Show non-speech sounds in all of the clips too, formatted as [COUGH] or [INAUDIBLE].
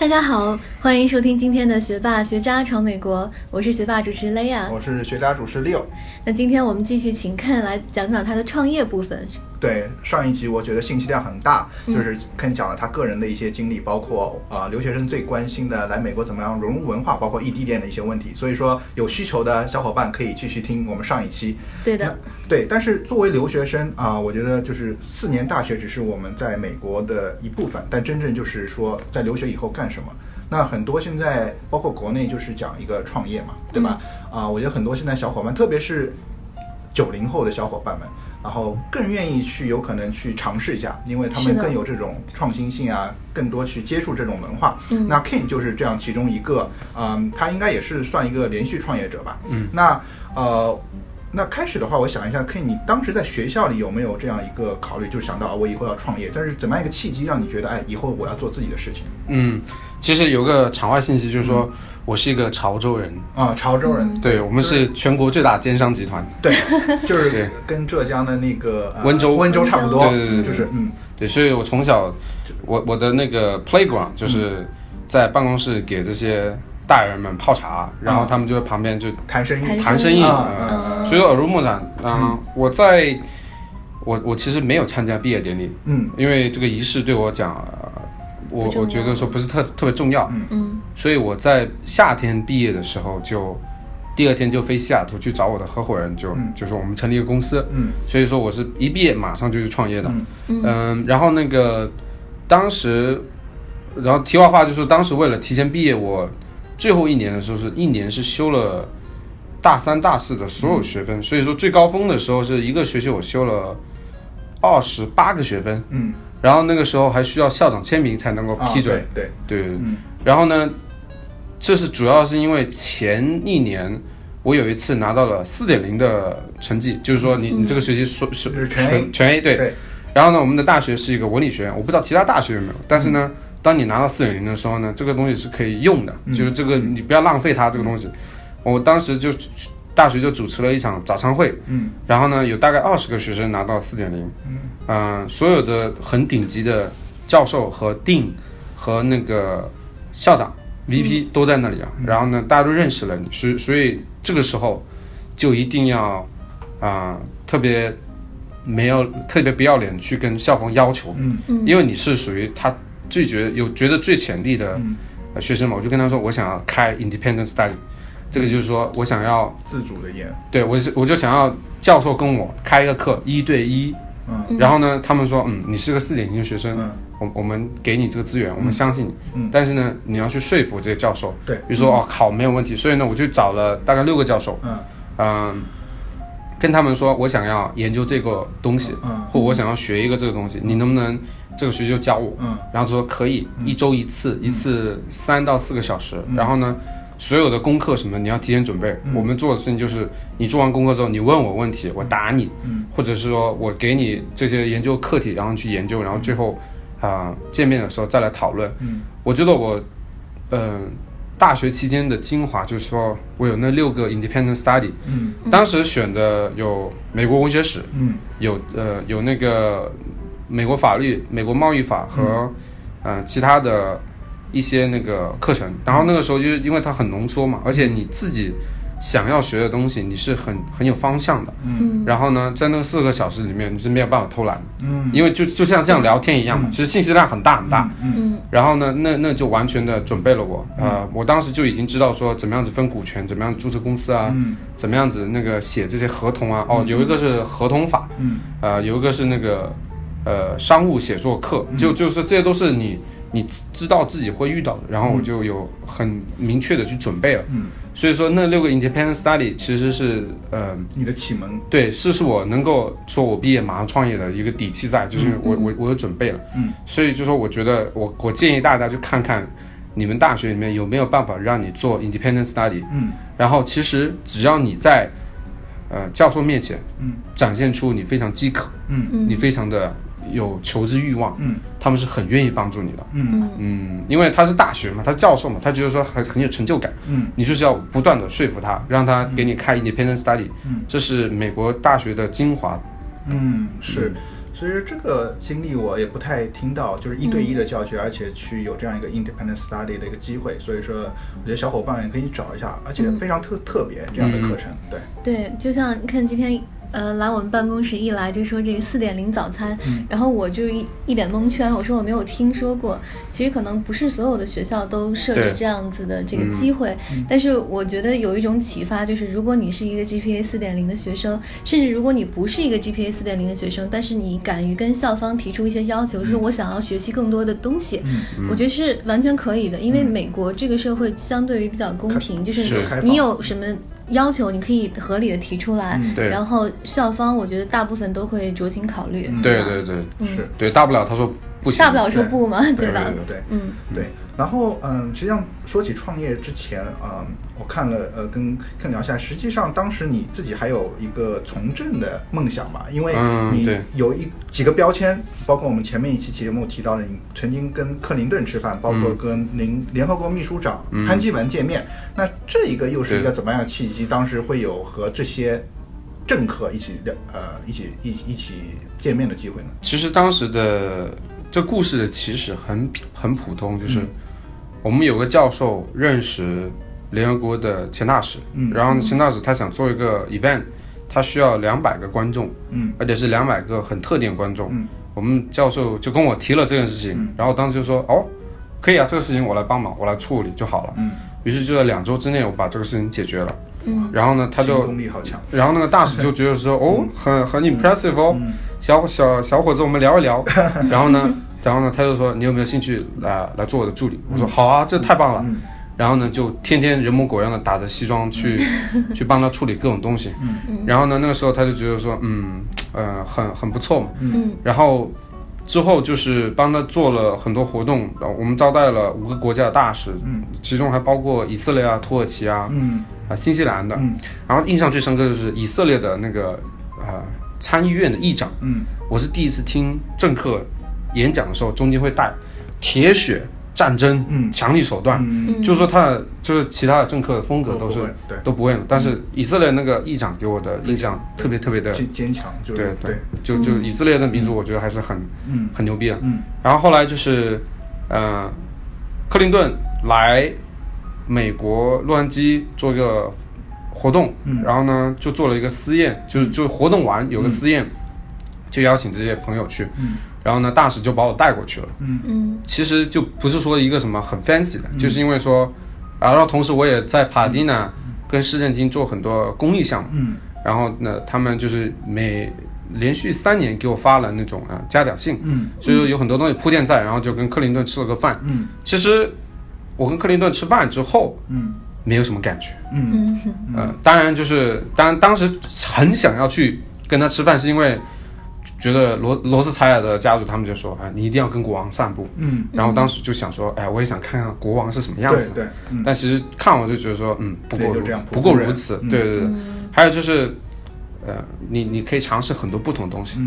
大家好，欢迎收听今天的学霸学渣闯美国，我是学霸主持 Lea，我是学渣主持 Leo。那今天我们继续请 Ken 来讲讲他的创业部分。对上一集，我觉得信息量很大，就是跟讲了他个人的一些经历，包括啊留学生最关心的来美国怎么样融入文化，包括异地恋的一些问题。所以说有需求的小伙伴可以继续听我们上一期。对的，对。但是作为留学生啊，我觉得就是四年大学只是我们在美国的一部分，但真正就是说在留学以后干什么？那很多现在包括国内就是讲一个创业嘛，对吧？啊，我觉得很多现在小伙伴，特别是九零后的小伙伴们。然后更愿意去有可能去尝试一下，因为他们更有这种创新性啊，更多去接触这种文化。那 King 就是这样其中一个，嗯，他应该也是算一个连续创业者吧。嗯，那呃，那开始的话，我想一下，King，你当时在学校里有没有这样一个考虑，就想到我以后要创业？但是怎么样一个契机让你觉得，哎，以后我要做自己的事情？嗯，其实有个场外信息就是说。我是一个潮州人。啊，潮州人，对我们是全国最大奸商集团，对，[LAUGHS] 就是跟浙江的那个温州。温州差不多，对对对，就是嗯，对，所以我从小，我我的那个 playground 就是在办公室给这些大人们泡茶，然后他们就在旁边就谈生意，谈生意，所以耳濡目染。嗯，我在，我我其实没有参加毕业典礼，嗯，因为这个仪式对我讲。我我觉得说不是特特别重要，嗯，所以我在夏天毕业的时候就，第二天就飞西雅图去找我的合伙人，就就是我们成立一个公司，嗯，所以说我是一毕业马上就去创业的，嗯，然后那个当时，然后题外话就是当时为了提前毕业，我最后一年的时候是一年是修了大三大四的所有学分，所以说最高峰的时候是一个学期我修了二十八个学分，嗯。然后那个时候还需要校长签名才能够批准，对对对。然后呢，这是主要是因为前一年我有一次拿到了四点零的成绩，就是说你你这个学期说是全全 A 对。然后呢，我们的大学是一个文理学院，我不知道其他大学有没有，但是呢，当你拿到四点零的时候呢，这个东西是可以用的，就是这个你不要浪费它这个东西。我当时就。大学就主持了一场早餐会，嗯，然后呢，有大概二十个学生拿到四点零，嗯，所有的很顶级的教授和 dean 和那个校长 VP 都在那里啊，然后呢，大家都认识了你，所所以这个时候就一定要啊特别没有特别不要脸去跟校方要求，嗯。嗯，因为你是属于他最觉有觉得最潜力的学生嘛，我就跟他说我想要开 independent study。这个就是说我想要自主的研，对我是我就想要教授跟我开一个课一对一，嗯，然后呢，他们说，嗯，你是个四点零的学生，嗯，我我们给你这个资源，我们相信你，嗯，但是呢，你要去说服这些教授，对，比如说哦考没有问题，所以呢，我就找了大概六个教授，嗯。嗯，跟他们说我想要研究这个东西，嗯，或我想要学一个这个东西，你能不能这个学期就教我，嗯，然后说可以，一周一次，一次三到四个小时，然后呢。所有的功课什么你要提前准备。我们做的事情就是，你做完功课之后，你问我问题，我答你，或者是说我给你这些研究课题，然后去研究，然后最后啊见面的时候再来讨论。我觉得我嗯大学期间的精华就是说我有那六个 independent study，当时选的有美国文学史，有呃有那个美国法律、美国贸易法和嗯其他的。一些那个课程，然后那个时候就因为它很浓缩嘛，而且你自己想要学的东西，你是很很有方向的。嗯。然后呢，在那个四个小时里面，你是没有办法偷懒。嗯。因为就就像这样聊天一样嘛，其实信息量很大很大。嗯。然后呢，那那就完全的准备了我。呃，我当时就已经知道说怎么样子分股权，怎么样注册公司啊，怎么样子那个写这些合同啊。哦，有一个是合同法。嗯。呃，有一个是那个呃商务写作课，就就是这些都是你。你知道自己会遇到的，然后我就有很明确的去准备了。嗯，所以说那六个 independent study 其实是呃你的启蒙，对，是是我能够说我毕业马上创业的一个底气在，就是我我我有准备了。嗯，所以就说我觉得我我建议大家去看看你们大学里面有没有办法让你做 independent study。嗯，然后其实只要你在呃教授面前，嗯，展现出你非常饥渴，嗯，你非常的。有求知欲望，嗯，他们是很愿意帮助你的，嗯嗯，因为他是大学嘛，他是教授嘛，他觉得说很很有成就感，嗯，你就是要不断的说服他，让他给你开 independent study，嗯，这是美国大学的精华，嗯，是。所以说这个经历我也不太听到，就是一对一的教学，而且去有这样一个 independent study 的一个机会。所以说，我觉得小伙伴也可以找一下，而且非常特特别这样的课程。对对，就像你看今天。呃，来我们办公室一来就说这个四点零早餐，然后我就一一脸蒙圈，我说我没有听说过。其实可能不是所有的学校都设置这样子的这个机会，但是我觉得有一种启发，就是如果你是一个 GPA 四点零的学生，甚至如果你不是一个 GPA 四点零的学生，但是你敢于跟校方提出一些要求，说我想要学习更多的东西，我觉得是完全可以的，因为美国这个社会相对于比较公平，就是。你有什么。要求你可以合理的提出来，然后校方我觉得大部分都会酌情考虑。对对对，是对，大不了他说不行，大不了说不嘛，对吧？对，嗯，对。然后，嗯，实际上说起创业之前，嗯，我看了，呃，跟跟聊一下，实际上当时你自己还有一个从政的梦想嘛？因为你有一几个标签，包括我们前面一期节目提到的，你曾经跟克林顿吃饭，包括跟联联合国秘书长潘基文见面。那这一个又是一个怎么样的契机？当时会有和这些政客一起聊，呃，一起一一起见面的机会呢？其实当时的这故事的起始很很普通，就是。我们有个教授认识联合国的前大使，嗯，然后前大使他想做一个 event，他需要两百个观众，嗯，而且是两百个很特定观众，嗯，我们教授就跟我提了这件事情，然后当时就说，哦，可以啊，这个事情我来帮忙，我来处理就好了，嗯，于是就在两周之内我把这个事情解决了，嗯，然后呢他就，功力好强，然后那个大使就觉得说，哦，很很 impressive 哦，小小小伙子，我们聊一聊，[LAUGHS] 然后呢。然后呢，他就说你有没有兴趣来来做我的助理？我说好啊，这太棒了。然后呢，就天天人模狗样的打着西装去 [LAUGHS] 去帮他处理各种东西。然后呢，那个时候他就觉得说，嗯，呃，很很不错嘛。然后之后就是帮他做了很多活动，我们招待了五个国家的大使，其中还包括以色列啊、土耳其啊、啊新西兰的。然后印象最深刻就是以色列的那个啊参议院的议长。我是第一次听政客。演讲的时候中间会带铁血战争、嗯，强力手段，嗯，就是说他的就是其他的政客的风格都是对。都不会但是以色列那个议长给我的印象特别特别的坚坚强，对对，就就以色列的民族，我觉得还是很嗯。很牛逼的，嗯，然后后来就是呃克林顿来美国洛杉矶做一个活动，嗯，然后呢就做了一个私宴，就是就活动完有个私宴，就邀请这些朋友去，嗯。然后呢，大使就把我带过去了。嗯嗯，其实就不是说一个什么很 fancy 的，就是因为说，然后同时我也在帕蒂娜跟市政厅做很多公益项目。嗯，然后呢，他们就是每连续三年给我发了那种啊嘉奖信。嗯，所以说有很多东西铺垫在，然后就跟克林顿吃了个饭。嗯，其实我跟克林顿吃饭之后，嗯，没有什么感觉。嗯嗯，呃，当然就是当当时很想要去跟他吃饭，是因为。觉得罗罗斯柴尔的家族，他们就说：“哎，你一定要跟国王散步。”嗯，然后当时就想说：“哎，我也想看看国王是什么样子。”对对。但其实看我就觉得说：“嗯，不过如不过如此。”对对对。还有就是，呃，你你可以尝试很多不同东西，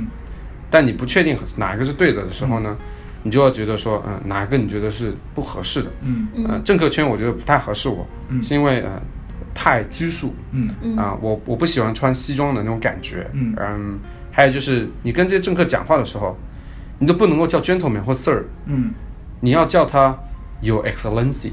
但你不确定哪一个是对的的时候呢，你就要觉得说：“嗯，哪一个你觉得是不合适的？”嗯嗯。政客圈我觉得不太合适我，是因为呃太拘束。嗯嗯。啊，我我不喜欢穿西装的那种感觉。嗯嗯。还有就是，你跟这些政客讲话的时候，你都不能够叫 gentleman 或 sir，嗯，你要叫他 your excellency，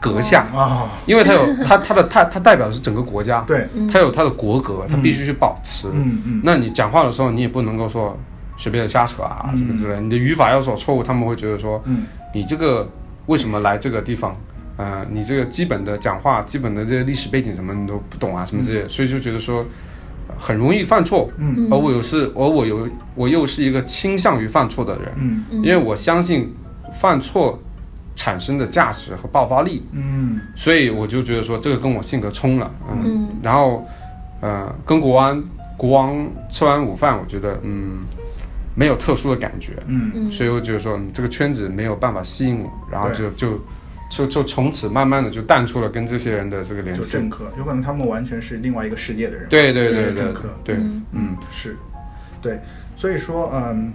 阁下。啊，因为他有他他的他他代表的是整个国家，对，他有他的国格，他必须去保持，嗯嗯，那你讲话的时候，你也不能够说随便的瞎扯啊什么之类，你的语法要是有错误，他们会觉得说，嗯，你这个为什么来这个地方？呃，你这个基本的讲话、基本的这个历史背景什么你都不懂啊，什么之类，所以就觉得说。很容易犯错，嗯，而我又是，而我有，我又是一个倾向于犯错的人，嗯，因为我相信犯错产生的价值和爆发力，嗯，所以我就觉得说这个跟我性格冲了，嗯，然后，呃，跟国安国王吃完午饭，我觉得，嗯，没有特殊的感觉，嗯，所以我觉得说这个圈子没有办法吸引我，然后就就。就就从此慢慢的就淡出了跟这些人的这个联系。政客有可能他们完全是另外一个世界的人。对对对对，政客对，嗯是，对，所以说嗯，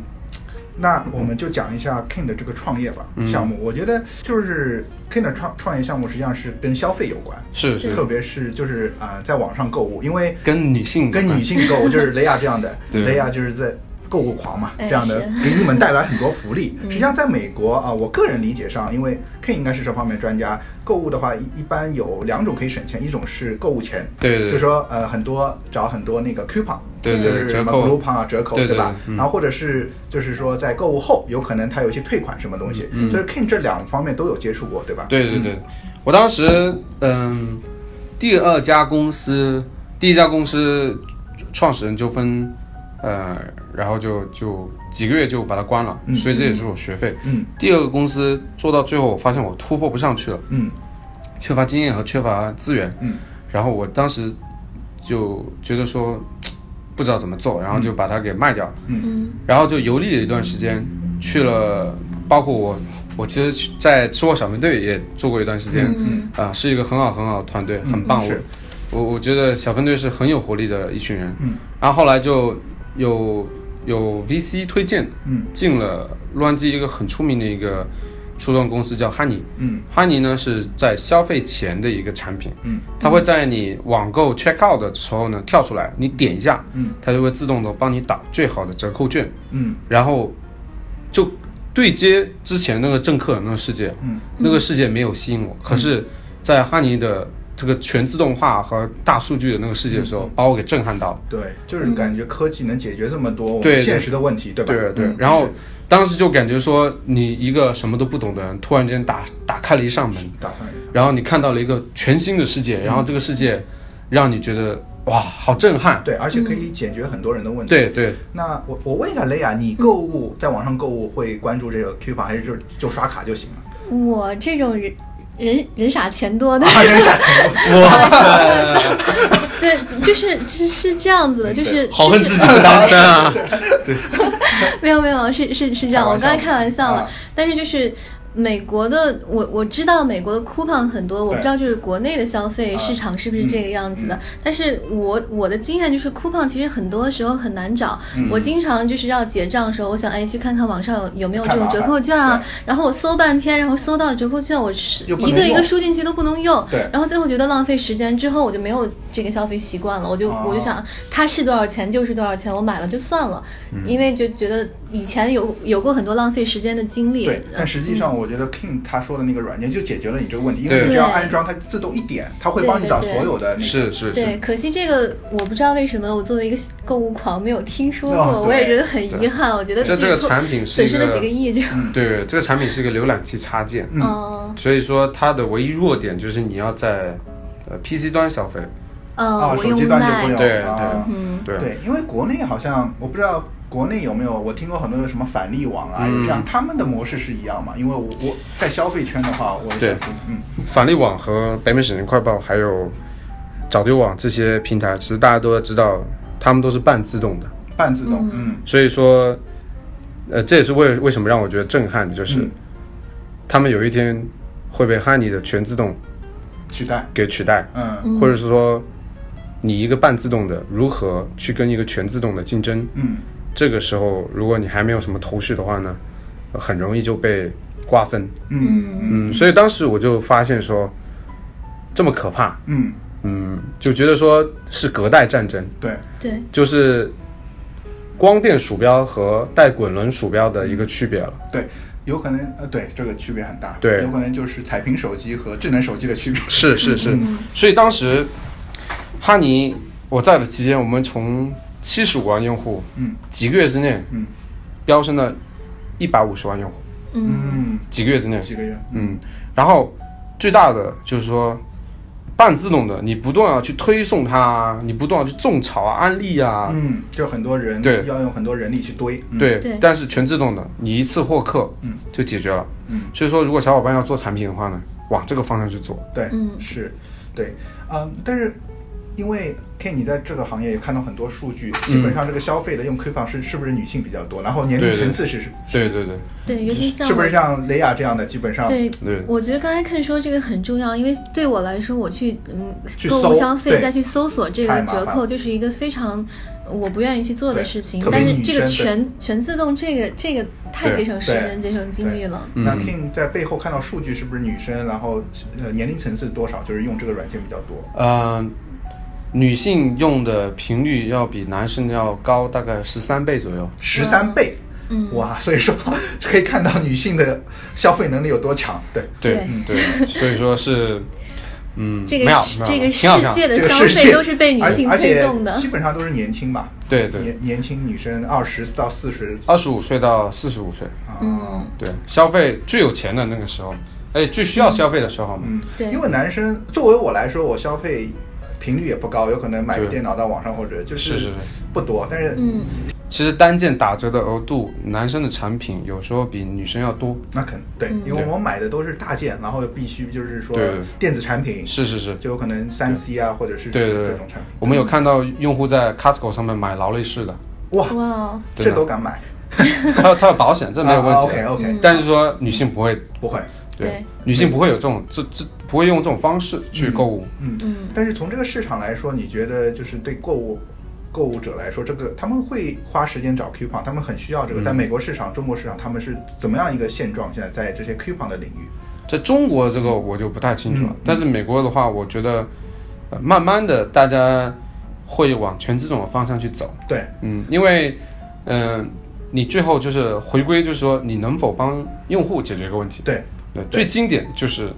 那我们就讲一下 King 的这个创业吧项目。我觉得就是 King 的创创业项目实际上是跟消费有关，是是，特别是就是啊在网上购物，因为跟女性跟女性购物就是雷亚这样的，[LAUGHS] 雷亚就是在。购物狂嘛，这样的给你们带来很多福利。[LAUGHS] 实际上，在美国啊，我个人理解上，因为 Ken 应该是这方面专家，购物的话一一般有两种可以省钱，一种是购物钱，对对，就说呃很多找很多那个 coupon，对对，就是什么 blue pon 啊折扣，对吧？然后或者是就是说在购物后有可能他有一些退款什么东西，就是 Ken 这两方面都有接触过，对吧？对对对，我当时嗯，第二家公司，第一家公司创始人就分。呃，然后就就几个月就把它关了，所以这也是我学费。嗯，第二个公司做到最后，我发现我突破不上去了。嗯，缺乏经验和缺乏资源。嗯，然后我当时就觉得说不知道怎么做，然后就把它给卖掉。嗯，然后就游历了一段时间，去了，包括我，我其实，在吃货小分队也做过一段时间。嗯，啊，是一个很好很好的团队，很棒。我我我觉得小分队是很有活力的一群人。嗯，然后后来就。有有 VC 推荐，嗯，进了洛杉矶一个很出名的一个初创公司叫 Honey，嗯，Honey 呢是在消费前的一个产品，嗯，它会在你网购 check out 的时候呢跳出来，你点一下，嗯，它就会自动的帮你打最好的折扣券，嗯，然后就对接之前那个政客那个世界，嗯，那个世界没有吸引我，可是，在 Honey 的这个全自动化和大数据的那个世界的时候，把我给震撼到了。对，就是感觉科技能解决这么多对现实的问题，对吧？对对。然后当时就感觉说，你一个什么都不懂的人，突然间打打开了一扇门，打开，然后你看到了一个全新的世界，然后这个世界让你觉得哇，好震撼。对，而且可以解决很多人的问题。对对。那我我问一下雷亚，你购物在网上购物会关注这个 coupon，还是就就刷卡就行了？我这种人。人人傻钱多的，人傻钱多，[LAUGHS] 哇塞！对，就是是是这样子的，就是好恨自己是单身啊！[LAUGHS] 对，[LAUGHS] 没有没有，是是是这样，我刚才开玩笑了，但是就是。美国的我我知道美国的 coupon 很多，我不知道就是国内的消费市场是不是这个样子的。但是我我的经验就是 coupon 其实很多时候很难找。我经常就是要结账的时候，我想哎去看看网上有有没有这种折扣券啊。然后我搜半天，然后搜到折扣券，我是一个一个输进去都不能用。然后最后觉得浪费时间，之后我就没有这个消费习惯了。我就我就想它是多少钱就是多少钱，我买了就算了，因为就觉得以前有有过很多浪费时间的经历。对，但实际上我。觉得 King 他说的那个软件就解决了你这个问题，因为你只要安装，它自动一点，它会帮你找所有的。是是是。对，可惜这个我不知道为什么我作为一个购物狂没有听说过，我也觉得很遗憾。我觉得这这个产品损失了几个亿这样。对，这个产品是一个浏览器插件，嗯，所以说它的唯一弱点就是你要在呃 PC 端消费。呃，手机端就不用。对对对对，因为国内好像我不知道。国内有没有？我听过很多的什么返利网啊，这样他们的模式是一样嘛？因为我我在消费圈的话，我对，嗯，返利网和北美省钱快报还有找丢网这些平台，其实大家都要知道，他们都是半自动的，半自动，嗯，所以说，呃，这也是为为什么让我觉得震撼的，就是他们有一天会被 Honey 的全自动取代，给取代，嗯，或者是说你一个半自动的如何去跟一个全自动的竞争，嗯。这个时候，如果你还没有什么头绪的话呢，很容易就被瓜分。嗯嗯，所以当时我就发现说，这么可怕。嗯嗯，就觉得说是隔代战争。对对，就是光电鼠标和带滚轮鼠标的一个区别了。对，有可能呃，对这个区别很大。对，有可能就是彩屏手机和智能手机的区别。是是是，所以当时哈尼我在的期间，我们从七十五万用户，嗯，几个月之内，嗯，飙升了一百五十万用户，嗯，几个月之内，几个月，嗯，然后最大的就是说，半自动的，你不断要去推送它，你不断要去种草啊、安利啊，嗯，就很多人对，要用很多人力去堆，对，但是全自动的，你一次获客，嗯，就解决了，嗯，所以说如果小伙伴要做产品的话呢，往这个方向去做，对，嗯，是，对，嗯，但是。因为 K，你在这个行业也看到很多数据，基本上这个消费的用 coupon 是是不是女性比较多？然后年龄层次是是？对对对。对，尤其像是不是像雷亚这样的，基本上对对。我觉得刚才 Ken 说这个很重要，因为对我来说，我去嗯购物消费再去搜索这个折扣，就是一个非常我不愿意去做的事情。但是这个全全自动，这个这个太节省时间、节省精力了。那 King 在背后看到数据，是不是女生？然后呃年龄层次多少？就是用这个软件比较多？嗯。女性用的频率要比男生要高大概十三倍左右。十三倍，嗯。哇，所以说 [LAUGHS] 可以看到女性的消费能力有多强。对，对对，所以说是，嗯，[LAUGHS] 这个没有这个世界的消费都是被女性而推动的。基本上都是年轻吧。对对。年年轻女生二十到四十。二十五岁到四十五岁，啊，嗯。对，消费最有钱的那个时候，哎，最需要消费的时候嘛。嗯，对。因为男生作为我来说，我消费呃频率也不高，有可能买个电脑到网上或者就是是是不多，但是嗯，其实单件打折的额度，男生的产品有时候比女生要多。那肯对，嗯。因为我买的都是大件，然后必须就是说电子产品，是是是，就有可能三 C 啊，或者是对对对。这种产品。我们有看到用户在 Costco 上面买劳力士的，哇，这都敢买，[LAUGHS] 他有他有保险，这没有问题。OK OK，嗯。但是说女性不会，不会，对女性不会有这种这这不会用这种方式去购物。嗯嗯但是从这个市场来说，你觉得就是对购物购物者来说，这个他们会花时间找 coupon，他们很需要这个。嗯在美国市场、中国市场，他们是怎么样一个现状？现在在这些 coupon 的领域，在中国这个我就不太清楚了，嗯但是美国的话，我觉得、呃、慢慢的大家会往全自动的方向去走。对，嗯，因为嗯、呃你最后就是回归，就是说你能否帮用户解决一个问题。对，对，最经典就是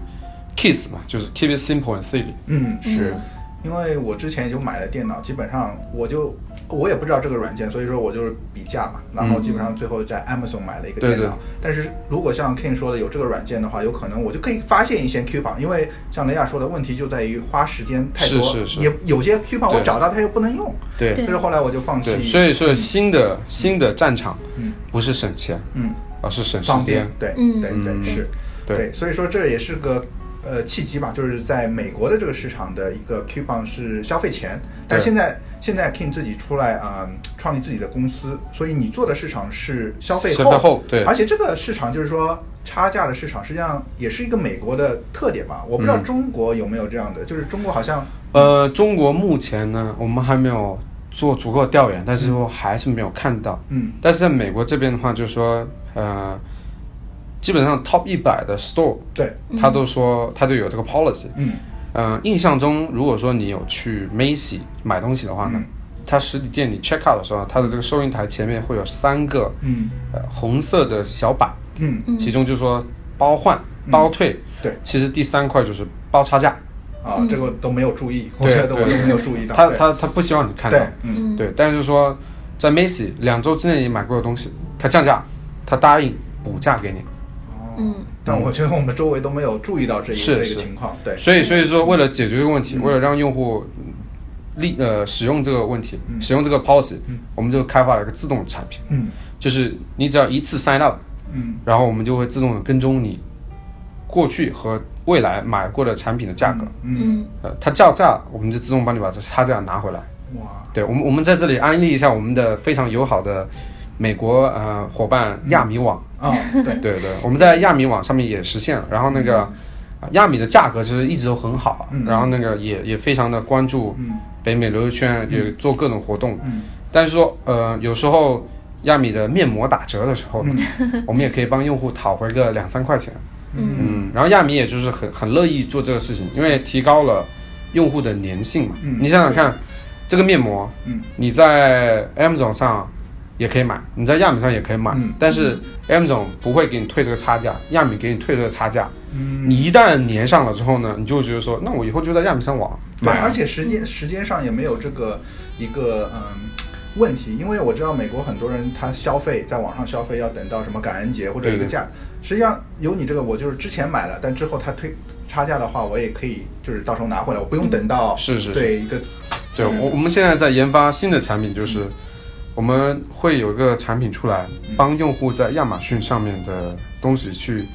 KISS 嘛，就是 Keep it simple and silly。嗯，是。嗯，因为我之前就买了电脑，基本上我就我也不知道这个软件，所以说我就是比价嘛，然后基本上最后在 Amazon 买了一个电脑。嗯对对但是如果像 King 说的有这个软件的话，有可能我就可以发现一些 coupon，因为像雷亚说的问题就在于花时间太多，是是是。也有些 coupon 我找到它又不能用，对。对所以后来我就放弃。对，所以说新的、新的战场嗯。不是省钱，嗯，而是省时间。，对嗯。对对嗯是，对。所以说这也是个呃契机吧，就是在美国的这个市场的一个 coupon 是消费前，但现在现在 King 自己出来啊、创立自己的公司，所以你做的市场是消费消费后对。而且这个市场就是说差价的市场，实际上也是一个美国的特点吧，我不知道嗯。中国有没有这样的，就是中国好像呃，中国目前呢，我们还没有做足够的调研，但是说还是没有看到。嗯。但是在美国这边的话，就是说，呃，基本上 top 一百的 store，对，他都说他就有这个 policy。嗯。嗯、印象中，如果说你有去 Macy 买东西的话呢，嗯。它实体店你 check out 的时候，它的这个收银台前面会有三个嗯。呃红色的小板，嗯。嗯其中就说包换、包退。对。其实第三块就是包差价，啊、嗯。这个都没有注意，我对觉得我都没有注意到，他对。他他不希望你看到。嗯。对，但是说在 Macy 两周之内你买过的东西，他降价，他答应补价给你。嗯。但我觉得我们周围都没有注意到这一这个是。是情况，对，所以所以说为了解决这个问题，嗯。为了让用户利呃使用这个问题，嗯。使用这个 policy，、嗯。我们就开发了一个自动的产品，嗯。就是你只要一次 sign up，嗯。然后我们就会自动的跟踪你过去和未来买过的产品的价格。嗯，嗯。呃，它降价，我们就自动帮你把这差价拿回来。哇，对我们，我们在这里安利一下我们的非常友好的美国呃伙伴亚米网。啊，对，[LAUGHS] 对对，我们在亚米网上面也实现了，然后那个。啊亚米的价格其实一直都很好，嗯然后那个也也非常的关注嗯北美留学圈，也做各种活动。嗯但是说，呃，有时候亚米的面膜打折的时候，[LAUGHS] 我们也可以帮用户讨回个两三块钱。嗯嗯，然后亚米也就是很很乐意做这个事情，因为提高了用户的粘性嘛。嗯你想想看，这个面膜，嗯你在 Amazon 上也可以买，你在亚米上也可以买，嗯。但是 Amazon 不会给你退这个差价，亚米给你退这个差价。嗯，你一旦连上了之后呢，你就会觉得说，那我以后就在亚米上网。对，买。啊。而且时间时间上也没有这个一个嗯问题，因为我知道美国很多人他消费在网上消费要等到什么感恩节或者一个对对。价，实际上有你这个我就是之前买了，但之后他退差价的话，我也可以就是到时候拿回来，我不用等到是是是。对一个对我，我们现在在研发新的产品，就是我们会有一个产品出来，帮用户在亚马逊上面的东西去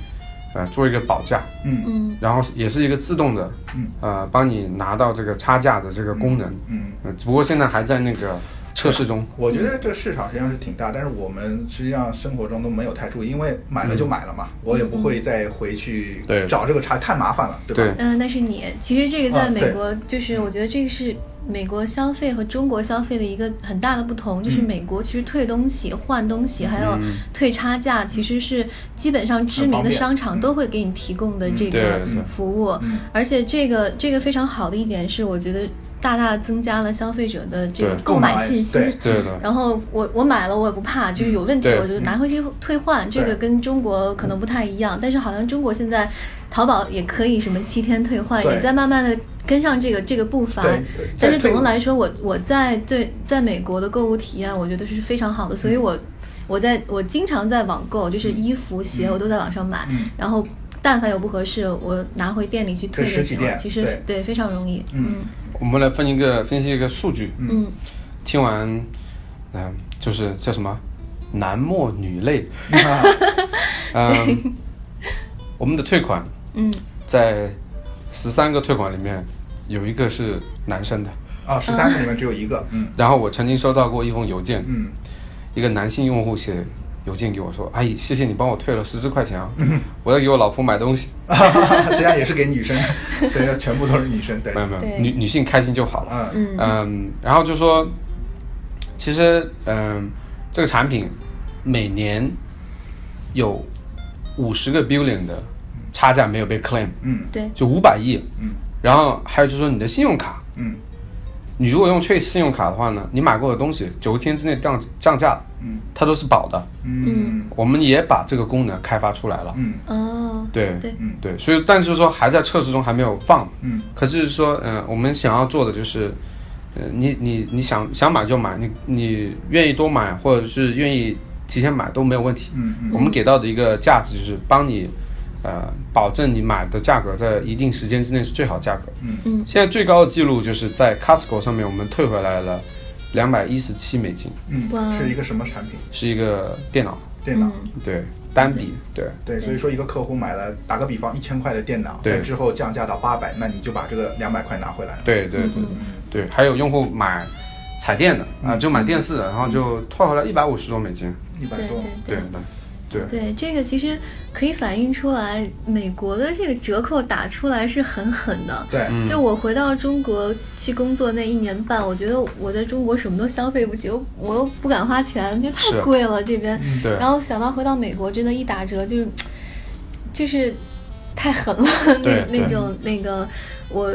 呃做一个保价，嗯。嗯。然后也是一个自动的嗯。呃帮你拿到这个差价的这个功能，嗯。呃只不过现在还在那个测试中。我觉得这个市场实际上是挺大，但是我们实际上生活中都没有太注意，因为买了就买了嘛，我也不会再回去对。找这个差，太麻烦了，对吧？对。嗯，那是你。其实这个在美国，就是我觉得这个是美国消费和中国消费的一个很大的不同，就是嗯。美国其实退东西、换东西，还有嗯。退差价，其实是基本上知名的商场都会给你提供的这个服务。嗯。而且这个这个非常好的一点是，我觉得大大增加了消费者的这个购买信息。对。的，然后我我买了我也不怕，就是有问题我就拿回去退换，这个跟中国可能不太一样，但是好像中国现在淘宝也可以什么七天退换，也在慢慢的跟上这个这个步伐。对对。但是总的来说，我我在对在美国的购物体验，我觉得是非常好的，所以我我在我经常在网购，就是衣服鞋我都在网上买，嗯。然后。但凡有不合适，我拿回店里去退对的时候，其实对。非常容易。嗯我们来分一个分析一个数据，嗯。听完，嗯、就是叫什么？男莫女泪，啊 [LAUGHS] 嗯，我们的退款嗯。在十三个退款里面有一个是男生的，啊，十三个里面只有一个，嗯。然后我曾经收到过一封邮件，嗯。一个男性用户写邮件给我说：“阿姨，谢谢你帮我退了十四块钱啊，我要给我老婆买东西。实际上也是给女生，对，全部都是女生，对。没，有没有，女女性开心就好了。嗯。嗯。嗯，然后就说，其实嗯，这个产品每年有五十个 billion 的差价没有被 claim，嗯。对，就五百亿。嗯。然后还有就是说你的信用卡，嗯你如果用 Chase 信用卡的话呢，你买过的东西九天之内降降价，嗯它都是保的。嗯我们也把这个功能开发出来了。嗯哦，对对嗯对，所以但是说还在测试中，还没有放。嗯可是说，嗯、我们想要做的就是，呃，你你你想想买就买，你你愿意多买或者是愿意提前买都没有问题。嗯嗯我们给到的一个价值就是帮你，呃，保证你买的价格在一定时间之内是最好价格。嗯嗯现在最高的记录就是在 Costco 上面，我们退回来了两百一十七美金，嗯是一个什么产品？是一个电脑，电脑。嗯对，单笔，对对，所以说一个客户买了，打个比方，一千块的电脑，对之后降价到八百，那你就把这个两百块拿回来了。对对对嗯对，还有用户买彩电的啊、就买电视的，然后就退回来一百五十多美金。对一百多。对对对对对，这个其实可以反映出来，美国的这个折扣打出来是很狠的。对，嗯就我回到中国去工作那一年半，我觉得我在中国什么都消费不起，我我又不敢花钱，就太贵了这边。对然后想到回到美国，真的，一打折就是就是太狠了，对对那那种那个。我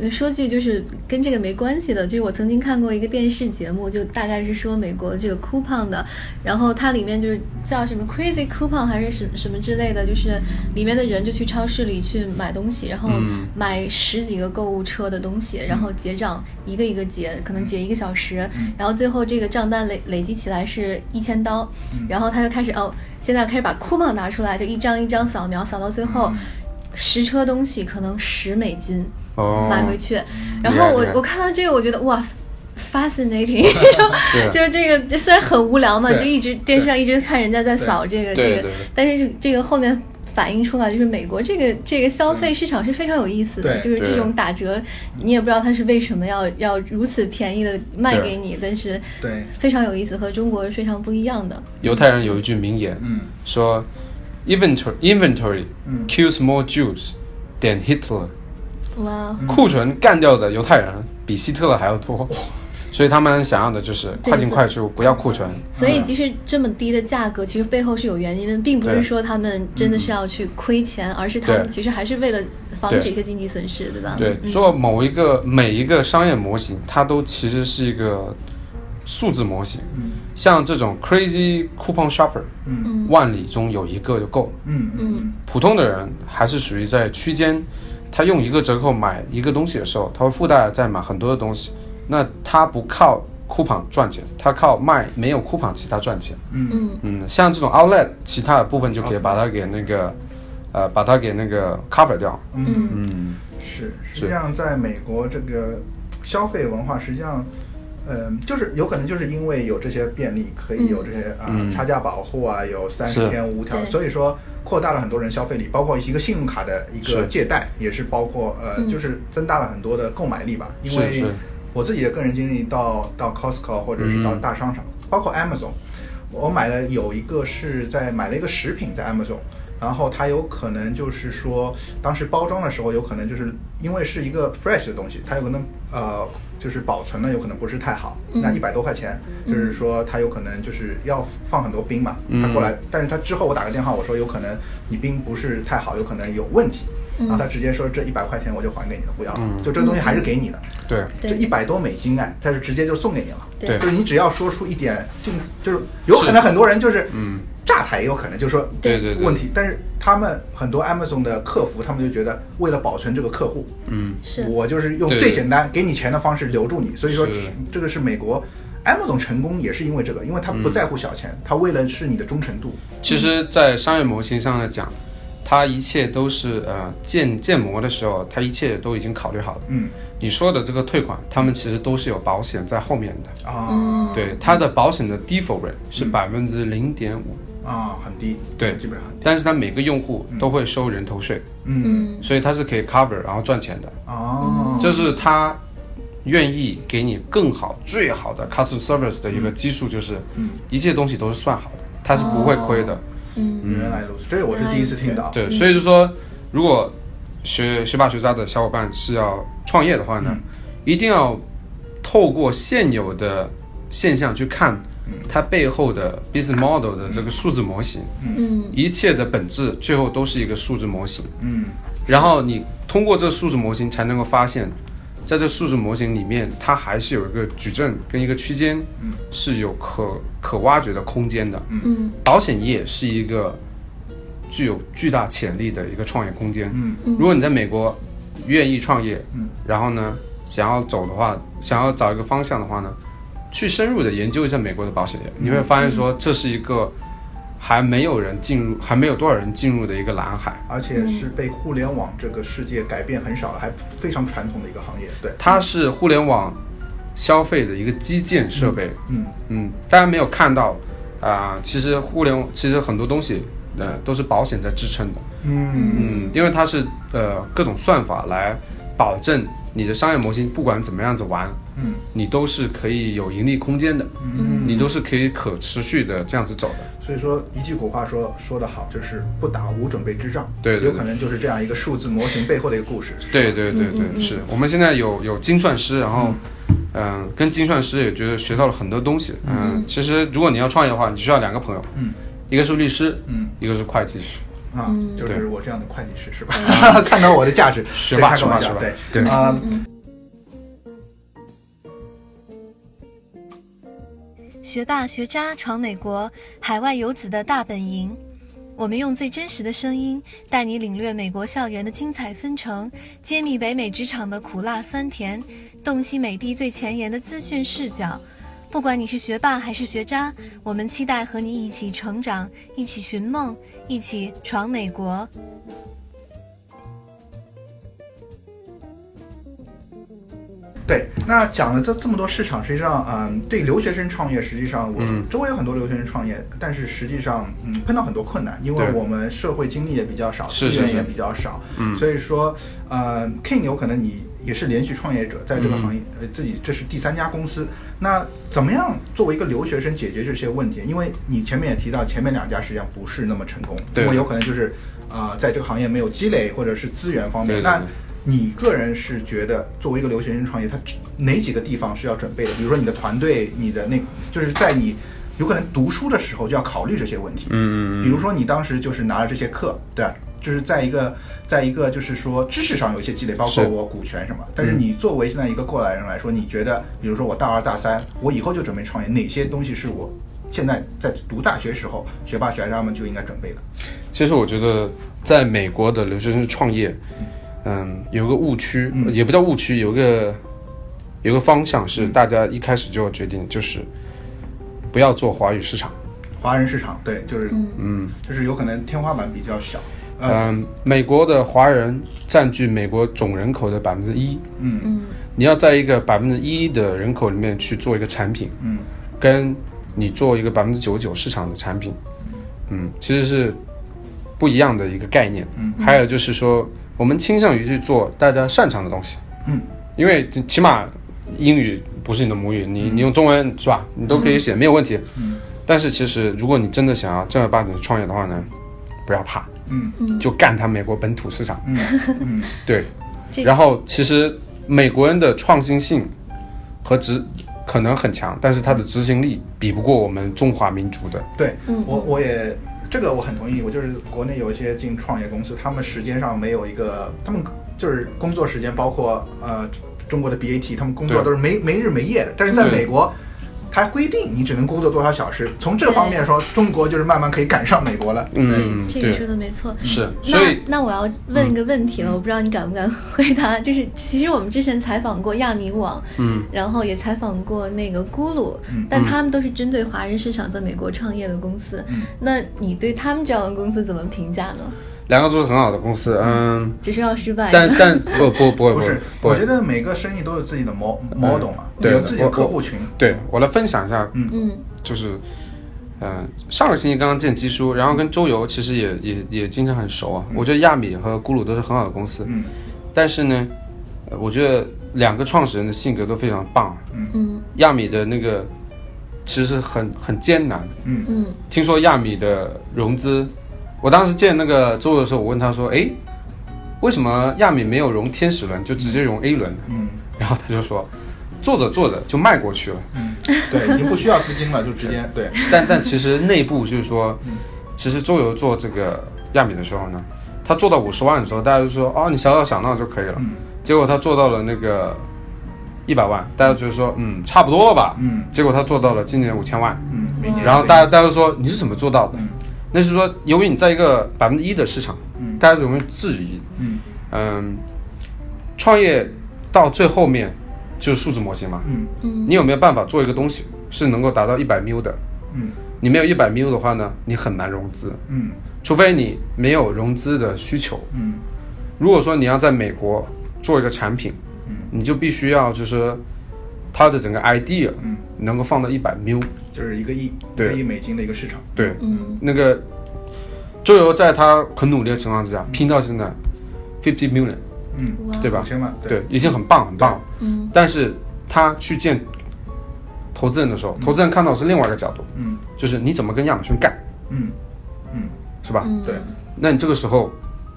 我说句就是跟这个没关系的，就是我曾经看过一个电视节目，就大概是说美国这个 coupon 的，然后它里面就是叫什么 crazy coupon 还是什什么之类的，就是里面的人就去超市里去买东西，然后嗯。买十几个购物车的东西，然后结账一个一个结，可能结一个小时，然后最后这个账单累累积起来是一千刀，然后他就开始哦，现在开始把 coupon 拿出来，就一张一张扫描，扫到最后。十车东西可能十美金哦。买回去，然后我我看到这个，我觉得哇，fascinating，[LAUGHS] 对。就是这个这虽然很无聊嘛，就一直电视上一直看人家在扫这个这个但是这这个后面反映出来就是美国这个这个消费市场是非常有意思的，就是这种打折，你也不知道它是为什么要要如此便宜的卖给你，但是对，非常有意思，和中国是非常不一样的。犹太人有一句名言，嗯。说 inventory inventory 嗯。kills more Jews than Hitler，、哇，库存干掉的犹太人比希特勒还要多，所以他们想要的就是快进快出，不要库存。所以即使这么低的价格，其实背后是有原因的，并不是说他们真的是要去亏钱，而是他们其实还是为了防止一些经济损失，对吧？对，嗯。做某一个每一个商业模型，它都其实是一个数字模型。像这种 crazy coupon shopper，嗯万里中有一个就够了。嗯嗯普通的人还是属于在区间，他用一个折扣买一个东西的时候，他会附带再买很多的东西。那他不靠 coupon 赚钱，他靠卖没有 coupon 其他赚钱。嗯嗯嗯，像这种 outlet，其他的部分就可以把它给那个，呃，把它给那个 cover 掉。嗯，嗯嗯，是，实际上在美国这个消费文化，实际上。嗯，就是有可能就是因为有这些便利，可以有这些啊、嗯。差价保护啊，有三十天无条，所以说扩大了很多人消费力，包括一个信用卡的一个借贷，也是包括呃，嗯。就是增大了很多的购买力吧。因为我自己的个人经历到到 Costco 或者是到嗯。大商场，包括 Amazon，我买了有一个是在买了一个食品在 Amazon。然后它有可能就是说，当时包装的时候有可能就是因为是一个 fresh 的东西，它有可能呃就是保存呢有可能不是太好，嗯。那一百多块钱，就是说他有可能就是要放很多冰嘛，嗯。他过来，但是他之后我打个电话我说有可能你冰不是太好，有可能有问题，然后他直接说这一百块钱我就还给你了，不要了，就这个东西还是给你的。对，这一百多美金哎，他是直接就送给你了。对，就是你只要说出一点信，就是。有可能很多人就是嗯。炸台也有可能，就是说对对问题，但是他们很多 Amazon 的客服，他们就觉得为了保存这个客户，嗯，是。我就是用最简单给你钱的方式留住你，所以说这个是。美国 Amazon 成功也是因为这个，因为他不在乎小钱，他为了是你的忠诚度。其实，在商业模型上来讲，它一切都是呃建建模的时候，它一切都已经考虑好了。嗯，你说的这个退款，他们其实都是有保险在后面的。啊。对，它的保险的 default rate 是百分之零点五。啊，很低，对，基本上。但是它每个用户都会收人头税，嗯，所以它是可以 cover 然后赚钱的。哦，这是他愿意给你更好、最好的 customer service 的一个基数，就是一切东西都是算好的，它是不会亏的。嗯，原来如此，这我是第一次听到。对，所以就说，如果学学霸学渣的小伙伴是要创业的话呢，一定要透过现有的现象去看。它背后的 business model 的这个数字模型，嗯，一切的本质最后都是一个数字模型，嗯，然后你通过这数字模型才能够发现，在这数字模型里面，它还是有一个矩阵跟一个区间，嗯，是有可可挖掘的空间的，嗯，保险业是一个具有巨大潜力的一个创业空间，嗯，如果你在美国愿意创业，嗯，然后呢想要走的话，想要找一个方向的话呢？去深入的研究一下美国的保险业，你会发现说这是一个还没有人进入，还没有多少人进入的一个蓝海，而且是被互联网这个世界改变很少了，还非常传统的一个行业。对，它是互联网消费的一个基建设备。嗯嗯，大家没有看到啊，其实互联网其实很多东西呃都是保险在支撑的。嗯嗯，因为它是呃各种算法来保证。你的商业模型不管怎么样子玩，嗯，你都是可以有盈利空间的，嗯，你都是可以可持续的这样子走的。所以说一句古话说说得好，就是不打无准备之仗，对，有可能就是这样一个数字模型背后的一个故事。对对对对，是。我们现在有有精算师，然后嗯，跟精算师也觉得学到了很多东西。嗯，其实如果你要创业的话，你需要两个朋友，嗯，一个是律师，嗯，一个是会计师。啊，就是我这样的会计师是吧？[LAUGHS] 看到我的价值，学霸学霸是吧？对。对。啊。学霸学渣闯美国，海外游子的大本营。我们用最真实的声音，带你领略美国校园的精彩纷呈，揭秘北美职场的苦辣酸甜，洞悉美帝最前沿的资讯视角。不管你是学霸还是学渣，我们期待和你一起成长，一起寻梦，一起闯美国。对，那讲了这这么多市场，实际上，嗯，对留学生创业，实际上我周围有很多留学生创业，但是实际上，嗯，碰到很多困难，因为我们社会经历也比较少，资源也比较少，嗯，所以说，呃，King 有可能你也是连续创业者，在这个行业，呃，自己这是第三家公司，那怎么样作为一个留学生解决这些问题？因为你前面也提到，前面两家实际上不是那么成功，因为有可能就是，啊，在这个行业没有积累，或者是资源方面，那。你个人是觉得作为一个留学生创业，他哪几个地方是要准备的？比如说你的团队，你的那，就是在你有可能读书的时候就要考虑这些问题。嗯嗯比如说你当时就是拿了这些课，对，就是在一个，在一个就是说知识上有一些积累，包括我股权什么。但是你作为现在一个过来人来说，你觉得，比如说我大二大三，我以后就准备创业，哪些东西是我现在在读大学时候学霸学渣们就应该准备的？其实我觉得在美国的留学生创业。嗯，有个误区，也不叫误区，有个有个方向是大家一开始就要决定，就是不要做华语市场。华人市场，对，就是嗯，就是有可能天花板比较小。嗯，美国的华人占据美国总人口的百分之一。嗯嗯，你要在一个百分之一的人口里面去做一个产品，嗯，跟你做一个百分之九十九市场的产品，嗯，其实是不一样的一个概念。嗯，还有就是说。我们倾向于去做大家擅长的东西，嗯，因为起码英语不是你的母语，你你用中文是吧？你都可以写，没有问题。嗯，但是其实如果你真的想要正儿八经创业的话呢，不要怕，嗯嗯，就干他美国本土市场。嗯嗯，[LAUGHS] 对。然后其实美国人的创新性和执可能很强，但是他的执行力比不过我们中华民族的。对，我我也。这个我很同意。我就是国内有一些进创业公司，他们时间上没有一个，他们就是工作时间，包括呃中国的 BAT，他们工作都是没没日没夜的。但是在美国。它规定你只能工作多少小时，从这方面说，中国就是慢慢可以赶上美国了。嗯，这个说的没错。是，所以那我要问一个问题了，我不知道你敢不敢 [LAUGHS] 回答。就是其实我们之前采访过亚明网，嗯，然后也采访过那个咕噜，但他们都是针对华人市场在美国创业的公司。那你对他们这样的公司怎么评价呢？两个都是很好的公司，嗯，只是要失败。但但 [LAUGHS] 不不不会不是，我觉得每个生意都有自己的 model 嘛，有自己的客户群。对，我来分享一下，嗯。嗯，就是，嗯，上个星期刚刚见基叔，然后跟周游其实也也也经常很熟啊。我觉得亚米和咕噜都是很好的公司，嗯，但是呢，我觉得两个创始人的性格都非常棒，嗯。嗯，亚米的那个其实很很艰难，嗯。嗯，听说亚米的融资。我当时见那个周的时候，我问他说：“哎，为什么亚米没有融天使轮，就直接融 A 轮？”嗯，然后他就说：“做着做着就迈过去了。”嗯，对，已经不需要资金了，就直接对。但但其实内部就是说，其实周游做这个亚米的时候呢，他做到五十万的时候，大家就说：“哦，你小小想到就可以了。”嗯。结果他做到了那个一百万，大家就是说：“嗯，差不多了吧？”嗯。结果他做到了今年五千万。嗯。然后大家大家说：“你是怎么做到的？”那是说，由于你在一个百分之一的市场，嗯，大家容易质疑，嗯。嗯，创业到最后面就是数字模型嘛，嗯。嗯，你有没有办法做一个东西是能够达到一百 mil 的？嗯，你没有一百 mil 的话呢，你很难融资，嗯，除非你没有融资的需求，嗯，如果说你要在美国做一个产品，嗯，你就必须要就是它的整个 idea，嗯，能够放到一百 mil。就是一个亿，对。一个亿美金的一个市场。对，嗯，那个周游在他很努力的情况之下，拼到现在 fifty million，嗯，对吧？五千万，对，已经很棒很棒。嗯，但是他去见投资人的时候，投资人看到是另外一个角度，嗯，就是你怎么跟亚马逊干，嗯嗯，是吧？对，那你这个时候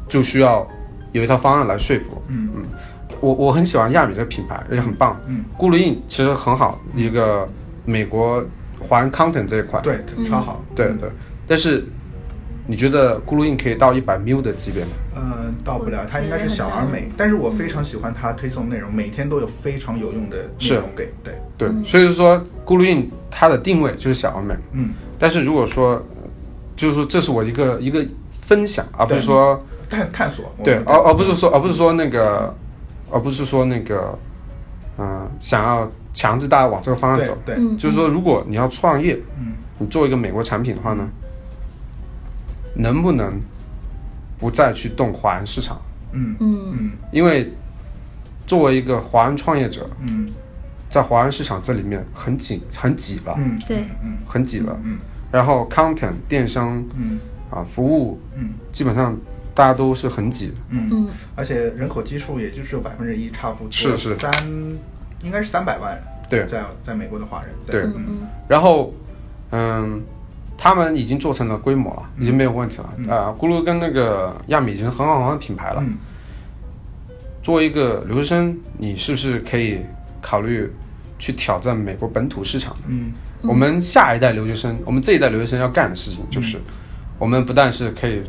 就需要有一套方案来说服。嗯。嗯，我我很喜欢亚米这个品牌，而且很棒。嗯，咕噜印其实很好，一个美国。还 content 这一块，对，超好，对对。但是你觉得咕噜印可以到一百 mil 的级别吗？呃，到不了，它应该是小而美。但是我非常喜欢它推送内容，每天都有非常有用的内容给。对对，所以说咕噜印它的定位就是小而美。嗯。但是如果说，就是说这是我一个一个分享，而不是说探探索。对，而而不是说，而不是说那个，而不是说那个，嗯，想要。强制大家往这个方向走，对，就是说，如果你要创业，嗯，你做一个美国产品的话呢，能不能不再去动华人市场？嗯嗯。嗯，因为作为一个华人创业者，嗯，在华人市场这里面很紧很挤了，嗯，对，嗯，很挤了，嗯，然后 content 电商，嗯，啊，服务，嗯，基本上大家都是很挤。的，嗯嗯，而且人口基数也就只有百分之一，差不多是是。三。应该是三百万，对，在在美国的华人，对，嗯，然后，嗯，他们已经做成了规模了，已经没有问题了。啊。咕噜跟那个亚米已经很好很好的品牌了。作为一个留学生，你是不是可以考虑去挑战美国本土市场？嗯，我们下一代留学生，我们这一代留学生要干的事情就是，我们不但是可以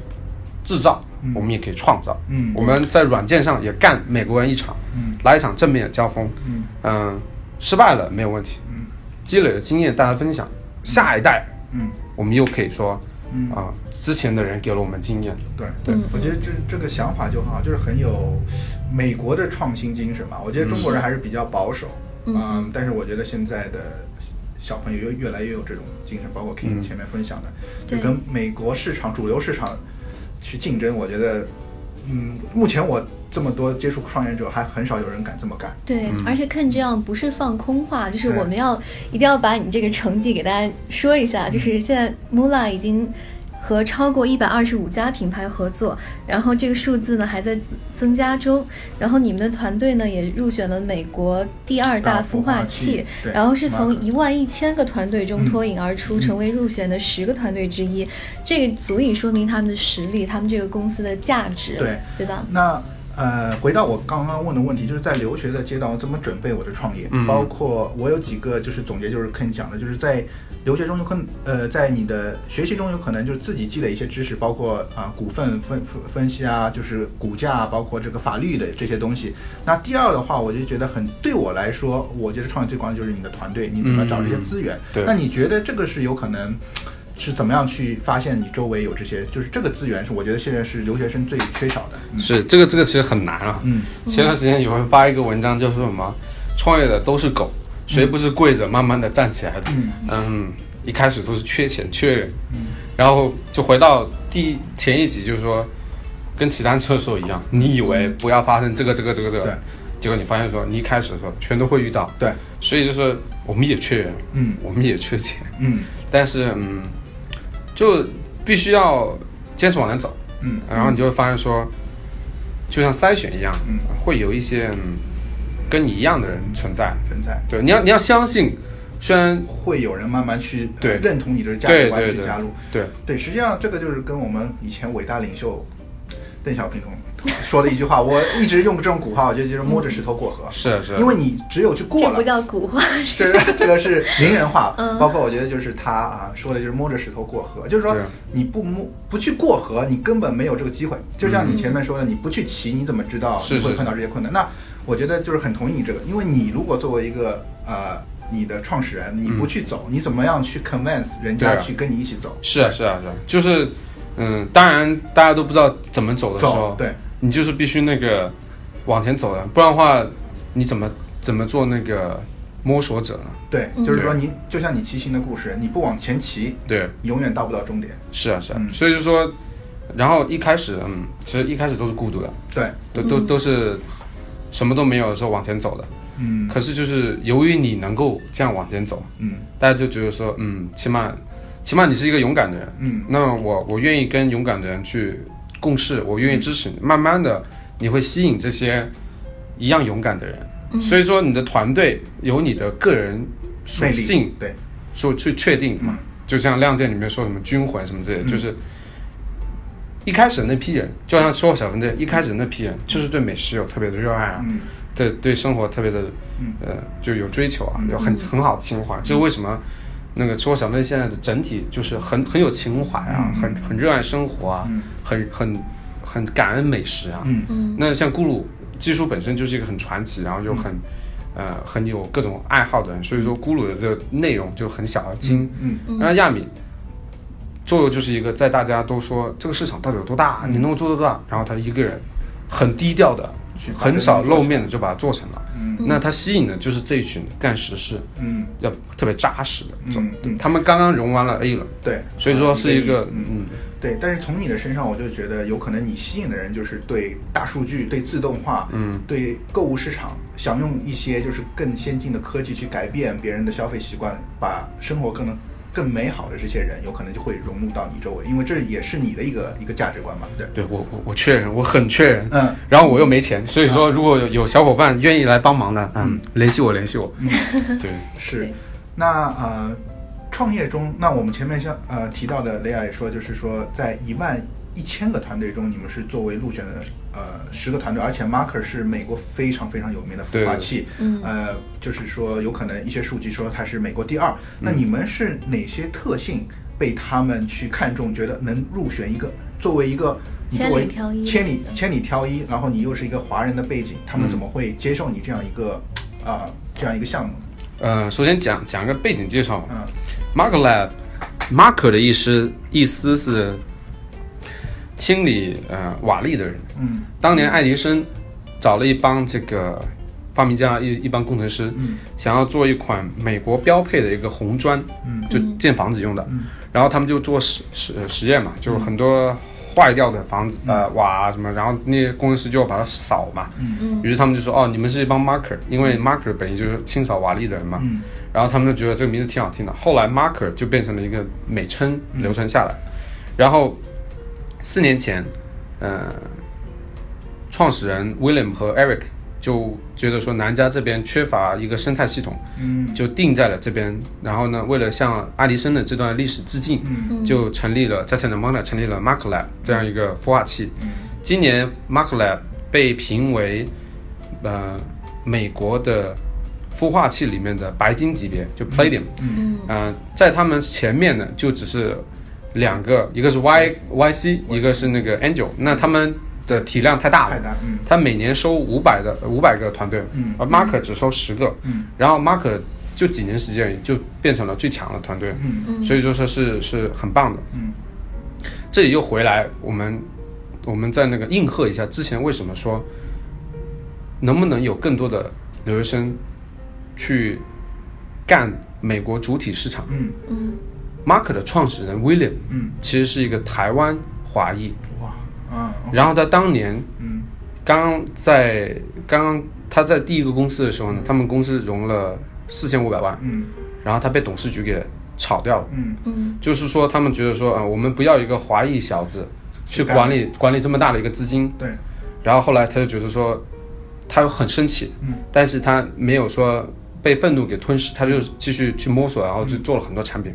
制造，我们也可以创造。嗯，我们在软件上也干美国人一场。嗯。来一场正面的交锋，嗯。嗯，失败了没有问题，嗯，积累的经验大家分享，下一代，嗯，我们又可以说，嗯。啊，之前的人给了我们经验，对。对，我觉得这这个想法就很好，就是很有美国的创新精神吧。我觉得中国人还是比较保守，嗯，但是我觉得现在的小朋友又越来越有这种精神，包括 King 前面分享的，就跟美国市场主流市场去竞争，我觉得，嗯，目前我。这么多接触创业者，还很少有人敢这么干。对，而且看这样不是放空话，就是我们要一定要把你这个成绩给大家说一下。就是现在 Mula 已经。和超过一百二十五家品牌合作，然后这个数字呢还在增加中。然后你们的团队呢也入选了美国第二大孵化器，然后是从一万一千个团队中脱颖而出，成为入选的十个团队之一。这个足以说明他们的实力，他们这个公司的价值，对对吧？那呃，回到我刚刚问的问题，就是在留学的阶段，我怎么准备我的创业？嗯包括我有几个就是总结，就是跟你讲的，就是在留学中有可能，呃，在你的学习中有可能就是自己积累一些知识，包括啊、股份分分分析啊，就是股价啊，包括这个法律的这些东西。那第二的话，我就觉得很对我来说，我觉得创业最关键就是你的团队，你怎么找这些资源。嗯对那你觉得这个是有可能？是怎么样去发现你周围有这些？就是这个资源是我觉得现在是留学生最缺少的。嗯是这个这个其实很难啊。嗯前段时间有人发一个文章，叫做什么创业的都是狗，谁不是跪着慢慢的站起来的？嗯。嗯，一开始都是缺钱缺人，嗯。然后就回到第前一集，就是说跟骑单车的时候一样，你以为不要发生这个这个这个这对。个，结果你发现说你一开始的时候全都会遇到，对，所以就是我们也缺人，嗯。我们也缺钱，嗯。但是嗯，就必须要坚持往前走，嗯。然后你就会发现说，就像筛选一样，嗯。会有一些嗯跟你一样的人存在。存在。对，你要你要相信，虽然会有人慢慢去呃对。认同你的价值观去加入。对。对，实际上这个就是跟我们以前伟大领袖邓小平同 [LAUGHS] 说的一句话，我一直用这种古话，我觉得就是摸着石头过河。是是，因为你只有去过了。这不，叫古话，这个这个是 [LAUGHS] 名人话，嗯。包括我觉得就是他啊说的就是摸着石头过河，就是说你不摸不去过河，你根本没有这个机会。就像你前面说的，你不去骑，你怎么知道是是你会碰到这些困难？那我觉得就是很同意你这个，因为你如果作为一个呃你的创始人，你不去走，你怎么样去 convince 人家去跟你一起走？是啊是啊是啊，就是嗯，当然大家都不知道怎么走的时候，对，你就是必须那个往前走的，不然的话，你怎么怎么做那个摸索者呢？对，嗯。就是说你就像你骑行的故事，你不往前骑，对，永远到不到终点。是啊是啊，嗯。所以就说，然后一开始嗯，其实一开始都是孤独的，对，都都都是什么都没有的时候往前走的。嗯。可是就是由于你能够这样往前走，嗯。大家就觉得说，嗯，起码起码你是一个勇敢的人，嗯。那我我愿意跟勇敢的人去共事，我愿意支持你，慢慢的你会吸引这些一样勇敢的人。所以说你的团队有你的个人属性对，说去确定嘛，就像《亮剑》里面说什么军魂什么之类的，就是一开始那批人，就像吃货小分队一开始那批人，就是对美食有特别的热爱啊，嗯。对对生活特别的嗯。呃就有追求啊，有很很好的情怀，这是为什么？那个吃货小分队现在的整体就是很很有情怀啊，嗯。很很热爱生活啊，嗯。很很很感恩美食啊。嗯。嗯那像咕噜技术本身就是一个很传奇，然后又很、呃很有各种爱好的人，所以说咕噜的这个内容就很小而精。嗯。然后亚米做的就是一个在大家都说这个市场到底有多大，你能够做得大，然后他一个人很低调的很少露面的就把它做成了。嗯。那他吸引的就是这一群干实事、嗯，要特别扎实的。嗯嗯。他们刚刚融完了 A 轮，对，所以说是一个嗯。嗯。对，但是从你的身上，我就觉得有可能你吸引的人就是对大数据、对自动化、嗯。对购物市场，想用一些就是更先进的科技去改变别人的消费习惯，把生活更能更美好的这些人，有可能就会融入到你周围，因为这也是你的一个一个价值观嘛，对。对我我我确认，我很确认。嗯然后我又没钱，所以说如果有有小伙伴愿意来帮忙的，嗯，联系我联系我。嗯，[LAUGHS] 对，是。那呃，创业中，那我们前面像呃提到的，雷亚也说，就是说在一万一千个团队中，你们是作为入选的呃十个团队，而且 Marker 是美国非常非常有名的孵化器，嗯呃，就是说有可能一些数据说它是美国第二。那你们是哪些特性被他们去看中，觉得能入选一个作为一个你作为千里挑一千里千里挑一，然后你又是一个华人的背景，他们嗯怎么会接受你这样一个啊、这样一个项目呢？呃，首先讲讲个背景介绍。嗯 Mark Lab，Mark 的意思意思是清理呃瓦砾的人。嗯当年爱迪生找了一帮这个发明家一一帮工程师，嗯想要做一款美国标配的一个红砖，嗯就建房子用的。嗯然后他们就做实实实验嘛，就是很多坏掉的房子、呃瓦啊什么，然后那些工程师就要把它扫嘛。嗯于是他们就说：“哦，你们是一帮 marker，因为 marker 本意就是清扫瓦砾的人嘛。嗯然后他们就觉得这个名字挺好听的。后来 marker 就变成了一个美称流传下来。然后四年前，呃，创始人 William 和 Eric 就觉得说南加这边缺乏一个生态系统，嗯就定在了这边。然后呢，为了向爱迪生的这段历史致敬，嗯就成立了在 Santa Monica 成立了 Mark Lab 这样一个孵化器。嗯今年 Mark Lab 被评为呃美国的孵化器里面的白金级别，就 Palladium。嗯呃，在他们前面呢，就只是两个，一个是 Y YC，一个是那个 Angel。那他们的体量太大了，太大，嗯。他每年收五百的五百个团队，嗯。而 Mark 只收十个，嗯。然后 Mark 就几年时间就变成了最强的团队，嗯。嗯，所以就说是是很棒的。嗯。这里又回来，我们我们在那个应和一下之前为什么说，能不能有更多的留学生去干美国主体市场。嗯。嗯？Mark 的创始人 William 嗯，其实是一个台湾华裔，哇啊，然后他当年嗯。刚在刚刚他在第一个公司的时候呢，他们公司融了四千五百万，嗯。然后他被董事局给炒掉了。嗯。嗯。就是说，他们觉得说，啊、我们不要一个华裔小子去管理管理这么大的一个资金。对，然后后来他就觉得说，他很生气，嗯。但是他没有说被愤怒给吞噬，他就继续去摸索，然后就做了很多产品，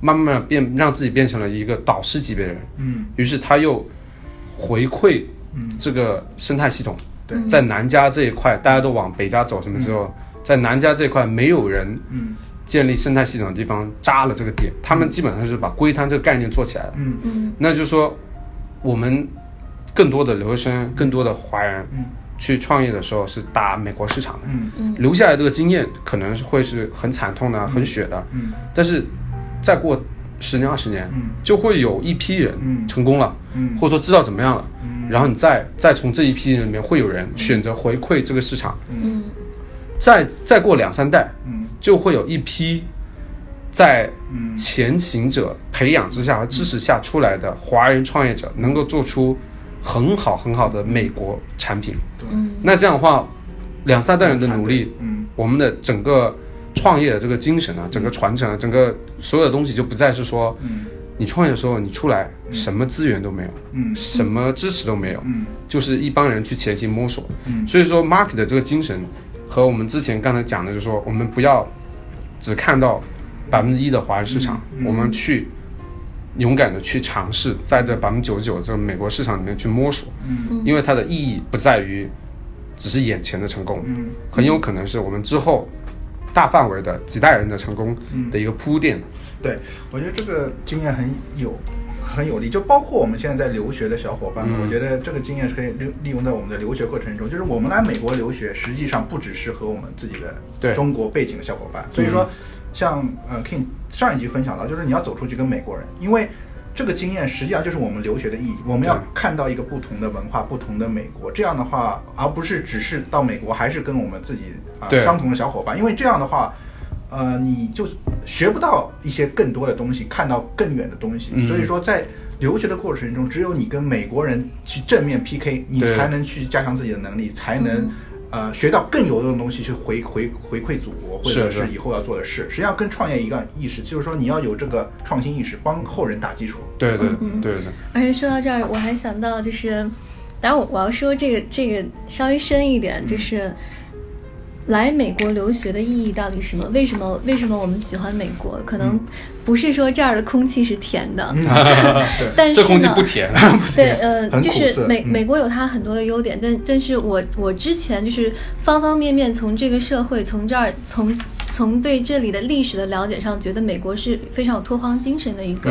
慢慢地变让自己变成了一个导师级别的人。嗯。于是他又回馈嗯。这个生态系统，对在南加这一块，大家都往北加走，什么之后，在南加这块没有人嗯。建立生态系统的地方扎了这个点，他们基本上是把龟滩这个概念做起来了。嗯。嗯。那就是说，我们更多的留学生、更多的华人嗯去创业的时候是打美国市场的，嗯。嗯。留下来这个经验可能会是很惨痛的、很血的，嗯。但是再过十年、二十年，嗯。就会有一批人嗯。成功了，嗯。或者说知道怎么样了，嗯。然后你再再从这一批人里面会有人选择回馈这个市场，嗯。再再过两三代，嗯。就会有一批在嗯前行者培养之下和支持下出来的华人创业者，能够做出很好很好的美国产品。嗯。那这样的话，两三代人的努力，嗯。我们的整个创业的这个精神啊，整个传承啊，整个所有的东西就不再是说嗯。你创业的时候你出来什么资源都没有，嗯。什么支持都没有，嗯。就是一帮人去前行摸索。嗯。所以说，market 的这个精神和我们之前刚才讲的，就是说我们不要只看到百分之一的华人市场，我们去勇敢的去尝试，在这百分之九十九这个美国市场里面去摸索，嗯。因为它的意义不在于只是眼前的成功，嗯。很有可能是我们之后大范围的几代人的成功嗯的一个铺垫。对，我觉得这个经验很有很有利，就包括我们现在在留学的小伙伴们，嗯。我觉得这个经验是可以利利用在我们的留学过程中。就是我们来美国留学，实际上不只是和我们自己对。的中国背景的小伙伴，所以说，像呃 King 上一集分享到，就是你要走出去跟美国人，因为。这个经验实际上就是我们留学的意义，我们要看到一个不同的文化、不同的美国，这样的话，而不是只是到美国还是跟我们自己啊、对相同的小伙伴，因为这样的话，呃，你就学不到一些更多的东西，看到更远的东西。嗯所以说，在留学的过程中，只有你跟美国人去正面 PK，你才能去加强自己的能力，才能、嗯呃学到更有用的东西去回回回馈祖国，或者是以后要做的事。实际上，跟创业一样意识，就是说你要有这个创新意识，帮后人打基础。对对嗯对对，而且说到这儿，我还想到就是，当然我我要说这个这个稍微深一点，就是来美国留学的意义到底是什么？为什么为什么我们喜欢美国？可能不是说这儿的空气是甜的，嗯，[LAUGHS] 但是这空气呢不甜。对，呃，就是美美国有它很多的优点，但但是我我之前就是方方面面从这个社会从这儿从从对这里的历史的了解上，觉得美国是非常有拓荒精神的一个、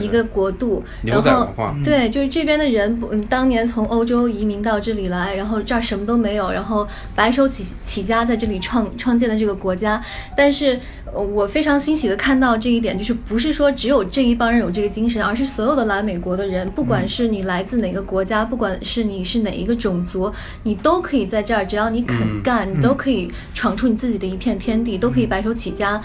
一个国度，牛然后仔文化，对，就是这边的人当年从欧洲移民到这里来，然后这儿什么都没有，然后白手起起家在这里创创建的这个国家。但是，呃我非常欣喜的看到这一点，就是不是说只有这一帮人有这个精神，而是所有的来美国的人，不管是你来自哪个国家，不管是你是哪一个种族，你都可以在这儿，只要你肯嗯。干，你都可以闯出你自己的一片天地，都可以白手起家。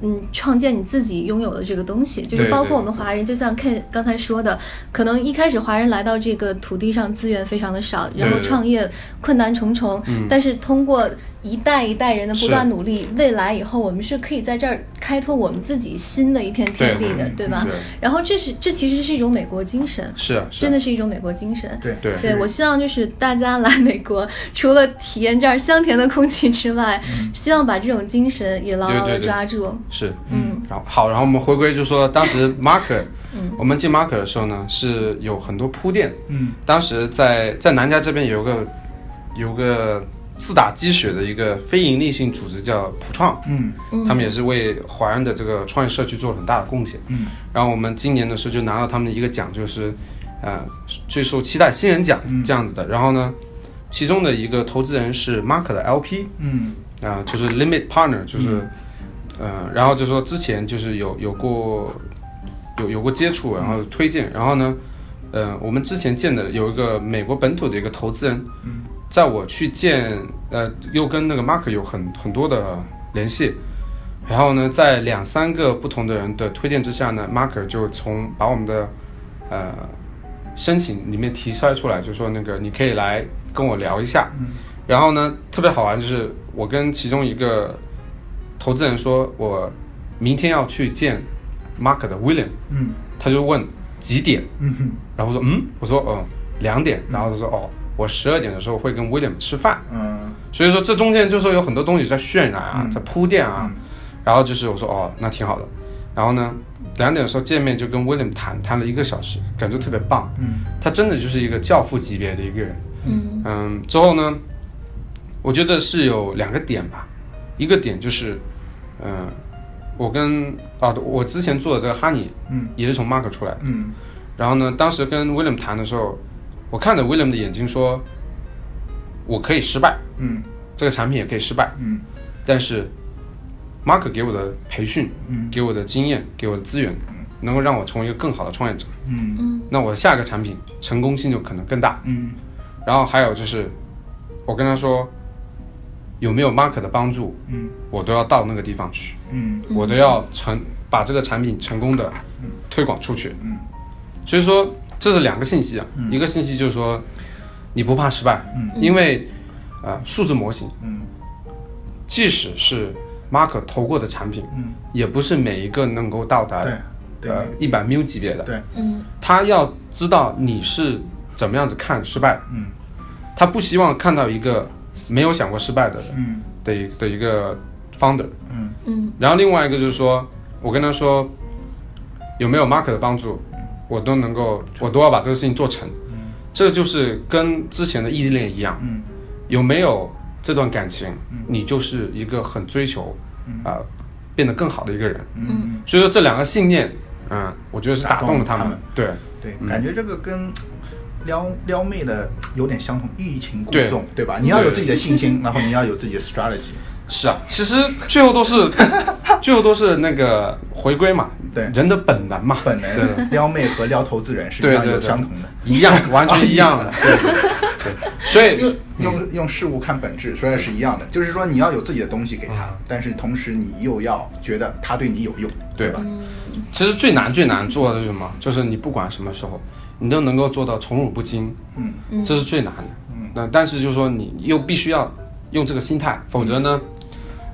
嗯，创建你自己拥有的这个东西，就是包括我们华人，就像 Ken 刚才说的，可能一开始华人来到这个土地上资源非常的少，然后创业困难重重，嗯。但是通过一代一代人的不断努力，未来以后我们是可以在这儿开拓我们自己新的一片天地的，对对吧？对？然后这是这其实是一种美国精神，是。真的是一种美国精神。对对。对，我希望就是大家来美国，除了体验这儿香甜的空气之外，希望把这种精神也牢牢的对对对。抓住。是，嗯。然后好，然后我们回归就说，当时 [LAUGHS] Mark，嗯。我们进 Mark 的时候呢，是有很多铺垫。嗯。当时在在南加这边有个有个自打鸡血的一个非营利性组织叫普创，嗯。他们也是为淮安的这个创业社区做了很大的贡献。嗯。然后我们今年的时候就拿到他们的一个奖，就是呃最受期待新人奖嗯。这样子的。然后呢，其中的一个投资人是 Mark 的 LP，嗯。啊、就是 limit partner，就是，呃，然后就说之前就是有有过有有过接触，然后推荐，然后呢，呃，我们之前见的有一个美国本土的一个投资人，嗯在我去见，呃，又跟那个 Mark 有很很多的联系，然后呢，在两三个不同的人的推荐之下呢，Mark 就从把我们的呃申请里面提筛出来，就说那个你可以来跟我聊一下。嗯。然后呢，特别好玩就是我跟其中一个投资人说，我明天要去见 Mark 的 William，嗯。他就问几点，嗯哼。然后我说嗯，我说哦两点，然后他说哦我十二点的时候会跟 William 吃饭，嗯。所以说这中间就是有很多东西在渲染啊，嗯。在铺垫啊，嗯。然后就是我说哦那挺好的，然后呢两点的时候见面就跟 William 谈谈了一个小时，感觉特别棒，嗯。他真的就是一个教父级别的一个人，嗯。嗯，之后呢，我觉得是有两个点吧，一个点就是，嗯，我跟啊，我之前做的这个 Honey 嗯。也是从 Mark 出来的，嗯。然后呢，当时跟 William 谈的时候，我看着 William 的眼睛说，我可以失败，嗯。这个产品也可以失败，嗯。但是 Mark 给我的培训，嗯。给我的经验，给我的资源，能够让我成为一个更好的创业者，嗯。嗯那我的下一个产品成功性就可能更大。嗯。然后还有就是，我跟他说，有没有 Mark 的帮助，嗯。我都要到那个地方去，嗯。我都要成把这个产品成功的推广出去。嗯。所以说这是两个信息啊，一个信息就是说你不怕失败，嗯。因为呃数字模型，嗯。即使是 Mark 投过的产品，嗯。也不是每一个能够到达对对呃一百 mil 级别的，对。嗯。他要知道你是怎么样子看失败，嗯。他不希望看到一个没有想过失败的人。嗯。的一的一个 founder，嗯。嗯。然后另外一个就是说，我跟他说有没有 Mark 的帮助，我都能够，我都要把这个事情做成。这就是跟之前的异地恋一样，嗯有没有这段感情，你就是一个很追求啊、变得更好的一个人。嗯所以说这两个信念，嗯，我觉得是打动了他们打动了他们。对，对，感觉这个跟撩撩妹的有点相同，欲擒故纵，对吧？你要有自己的信心，然后你要有自己的 strategy。是啊，其实最后都是 [LAUGHS] 最后都是那个回归嘛，对。人的本能嘛，本对。能撩妹和撩投资人是一样对对对。有相同的。一样，完全一样的。对。[LAUGHS] 对。对，所以用用用事物看本质，说的是一样的，就是说你要有自己的东西给他，但是同时你又要觉得他对你有用，对。吧？其实最难最难做的是什么？就是你不管什么时候，你都能够做到宠辱不惊，嗯。这是最难的。嗯。那但是就是说你又必须要用这个心态，否则呢，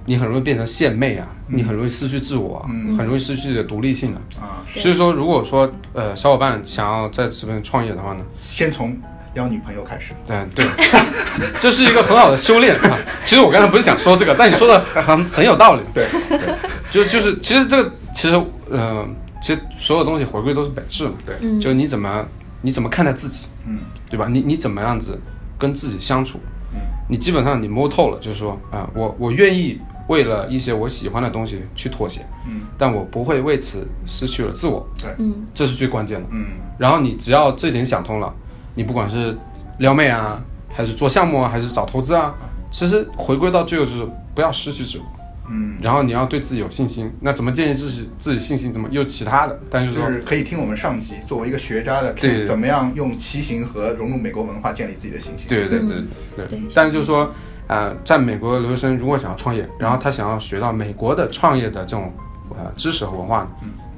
你很容易变成献媚啊，你很容易失去自我啊，很容易失去自己的独立性啊。啊，所以说，如果说呃小伙伴想要在这边创业的话呢，先从撩女朋友开始。嗯，对，[LAUGHS] 这是一个很好的修炼啊。[LAUGHS] 其实我刚才不是想说这个，但你说的很很很有道理。对，对就就是其实这个其实呃，其实所有东西回归都是本质嘛。对，嗯就你怎么你怎么看待自己，嗯对吧？你你怎么样子跟自己相处，嗯你基本上你摸透了，就是说啊、我我愿意为了一些我喜欢的东西去妥协，嗯但我不会为此失去了自我，对，嗯这是最关键的。嗯然后你只要这点想通了，你不管是撩妹啊，还是做项目啊，还是找投资啊，其实回归到最后就是不要失去自我，嗯，然后你要对自己有信心。那怎么建立自己自己信心？怎么又其他的？但是说就是可以听我们上集，作为一个学渣的对怎么样用骑行和融入美国文化建立自己的信心？对对对嗯对对但是就是说，呃，在美国留学生如果想要创业，然后他想要学到美国的创业的这种呃知识和文化，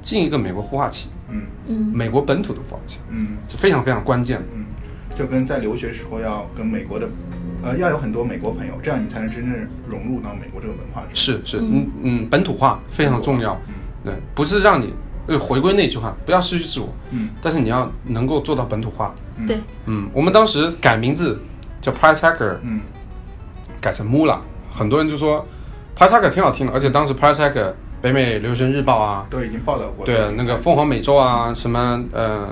进一个美国孵化器，嗯嗯美国本土的孵化器嗯是非常非常关键的。嗯，就跟在留学时候要跟美国的，呃，要有很多美国朋友，这样你才能真正融入到美国这个文化中。是是，嗯嗯，本土化非常重要。对，不是让你呃回归那句话，不要失去自我，嗯但是你要能够做到本土化。对，嗯，我们当时改名字叫 Price Hacker，嗯改成 Mula，很多人就说 Hacker 挺好听的，而且当时 Hacker 北美留学生日报啊，都已经报道过。对那个凤凰美洲啊，什么呃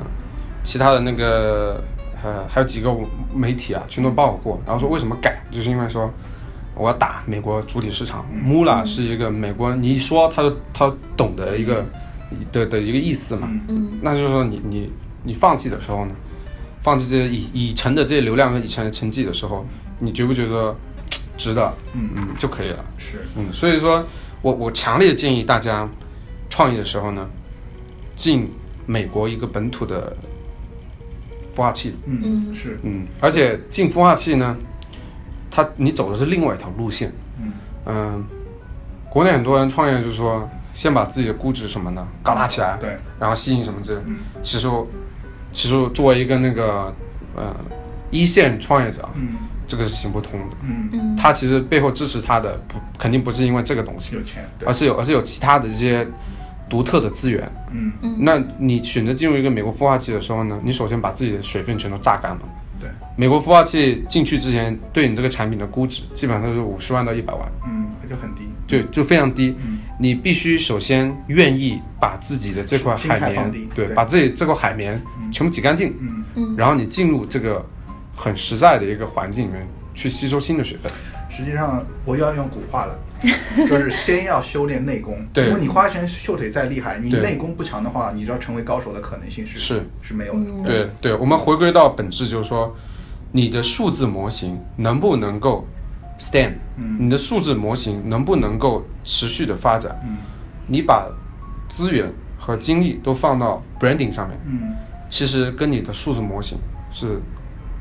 其他的那个呃还有几个媒体啊，全都报过，然后说为什么改，就是因为说我要打美国主体市场，Mula 是一个美国人，你一说他就他懂的一个的的一个意思嘛，嗯。那就是说你你你放弃的时候呢，放弃这些已已成的这些流量和已成的成绩的时候，你觉不觉得值得？嗯。嗯就可以了。是，嗯，所以说我我强烈建议大家创业的时候呢，进美国一个本土的孵化器，嗯嗯。是，嗯，而且进孵化器呢，它你走的是另外一条路线，嗯。嗯，国内很多人创业就是说先把自己的估值什么的搞大起来，对，然后吸引什么之类嗯。其实我其实我作为一个那个呃一线创业者，嗯这个是行不通的。嗯，嗯，他其实背后支持他的不肯定不是因为这个东西，有钱，而，是有而是有其他的这些独特的资源。嗯。嗯。那你选择进入一个美国孵化器的时候呢，你首先把自己的水分全都榨干了。对，美国孵化器进去之前，对你这个产品的估值基本上是五十万到一百万，嗯，就很低，就就非常低。嗯。你必须首先愿意把自己的这块海绵对把自己这块海绵全部挤干净，嗯。嗯。然后你进入这个很实在的一个环境里面去吸收新的水分。实际上，我又要用古话了，就是先要修炼内功。对如果你花拳绣腿再厉害，你内功不强的话，你知道成为高手的可能性是是是没有的。嗯对对，我们回归到本质，就是说，你的数字模型能不能够 stand，、嗯你的数字模型能不能够持续的发展？嗯你把资源和精力都放到 branding 上面，嗯其实跟你的数字模型是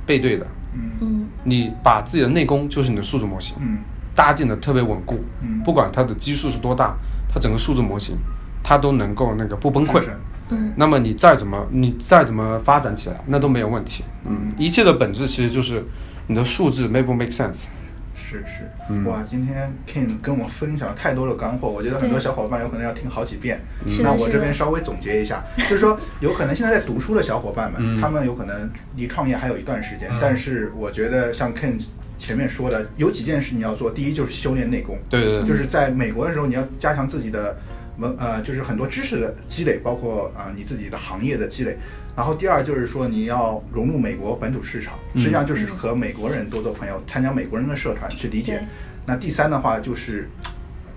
背对的。嗯嗯你把自己的内功就是你的数字模型嗯搭建的特别稳固，嗯不管它的基数是多大，它整个数字模型它都能够那个不崩溃是。嗯那么你再怎么你再怎么发展起来，那都没有问题。嗯，一切的本质其实就是你的数字 make 不 make sense。是是，嗯。哇，今天 Ken 跟我分享了太多的干货，我觉得很多小伙伴有可能要听好几遍。那我这边稍微总结一下，就是说，有可能现在在读书的小伙伴们，嗯。他们有可能离创业还有一段时间，嗯。但是我觉得像 Ken 前面说的，有几件事你要做，第一就是修炼内功，对对对，就是在美国的时候，你要加强自己的文呃，就是很多知识的积累，包括啊、呃你自己的行业的积累。然后第二就是说你要融入美国本土市场，嗯实际上就是和美国人多做朋友，参加美国人的社团去理解。那第三的话就是。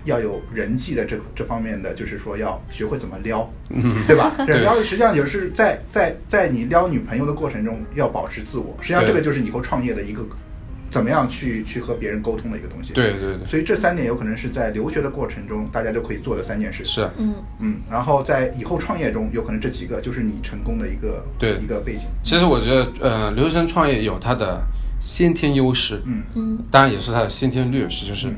要有人际的这这方面的，就是说要学会怎么撩，对吧？[LAUGHS] 撩实际上也是在在在你撩女朋友的过程中要保持自我，实际上这个就是以后创业的一个怎么样去去和别人沟通的一个东西。对对对，所以这三点有可能是在留学的过程中大家就可以做的三件事。是，嗯嗯，然后在以后创业中，有可能这几个就是你成功的一个对。一个背景。其实我觉得，呃，留学生创业有它的先天优势，嗯。嗯当然也是它的先天劣势，就是嗯。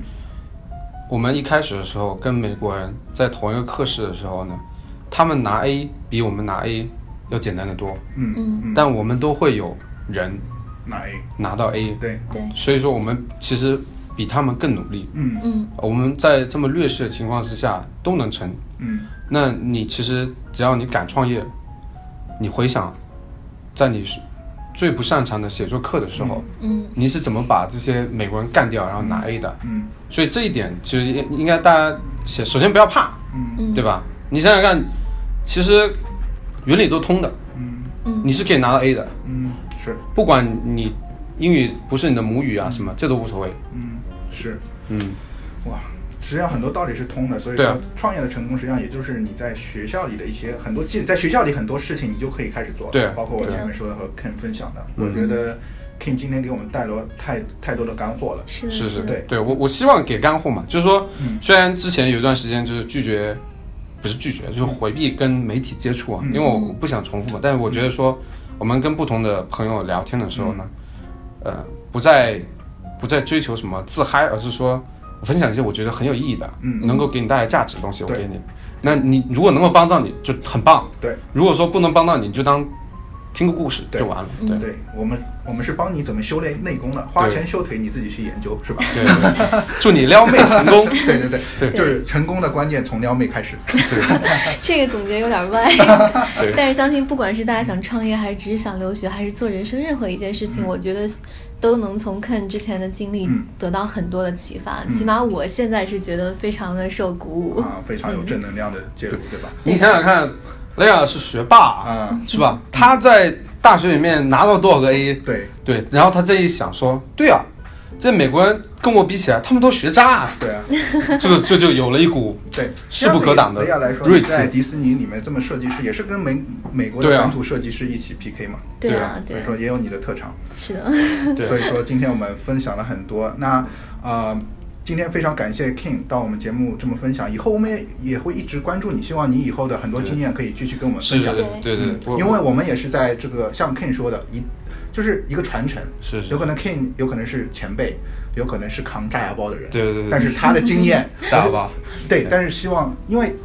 我们一开始的时候跟美国人在同一个课室的时候呢，他们拿 A 比我们拿 A 要简单的多，嗯嗯嗯，但我们都会有人拿 A 拿到 A，对，对。所以说我们其实比他们更努力。嗯。嗯。我们在这么劣势的情况之下都能成，嗯。那你其实只要你敢创业，你回想，在你最不擅长的写作课的时候，嗯。你是怎么把这些美国人干掉，然后拿 A 的？嗯。所以这一点其实应应该大家先首先不要怕，嗯。嗯，对吧？你想想看，其实原理都通的，嗯。嗯。你是可以拿到 A 的，嗯，是，不管你英语不是你的母语啊什么，这都无所谓。嗯是，嗯，哇。实际上很多道理是通的，所以对啊。说创业的成功，实际上也就是你在学校里的一些很多技，在学校里很多事情你就可以开始做了，对包括我前面说的和 Ken 分享的，嗯。我觉得 Ken 今天给我们带来太太多的干货了，是是是。对。对我我希望给干货嘛，就是说嗯，虽然之前有一段时间就是拒绝，不是拒绝，就是回避跟媒体接触啊，嗯。因为我不想重复嘛。但是我觉得说，我们跟不同的朋友聊天的时候呢，嗯呃，不再不再追求什么自嗨，而是说我分享一些我觉得很有意义的，嗯能够给你带来价值的东西，我给你。那你如果能够帮到你，就很棒；对。如果说不能帮到，你就当听个故事对就完了。嗯对对我们，我们是帮你怎么修炼内功的，花拳绣腿你自己去研究，是吧？对对，[LAUGHS] 祝你撩妹成功。[LAUGHS] 对对对对就是成功的关键从撩妹开始。[LAUGHS] 这个总结有点歪，但是相信不管是大家想创业，还是只是想留学，还是做人生任何一件事情，嗯我觉得都能从 Ken 之前的经历嗯得到很多的启发。嗯起码我现在是觉得非常的受鼓舞。啊，非常有正能量的介入，对吧？你想想看，雷亚是学霸啊，啊，是吧？他在大学里面拿到多少个 A？对。对，然后他这一想说，对啊，这美国人跟我比起来，他们都学渣啊，对啊，[LAUGHS] 这个这就有了一股对。势不可挡的雷亚来说，锐气在迪士尼里面这么设计师，也是跟美美国的本土设计师一起 PK 嘛，对对啊。对啊，所以说也有你的特长。是的，对。所以说今天我们分享了很多。那呃，今天非常感谢 King 到我们节目这么分享，以后我们也也会一直关注你，希望你以后的很多经验可以继续跟我们分享。对对。对，我因为我们也是在这个像 King 说的，一就是一个传承，是是。有可能 King 有可能是前辈，有可能是扛炸药包的人，对对对。对但是他的经验 [LAUGHS] 炸药包，对，但是希望因为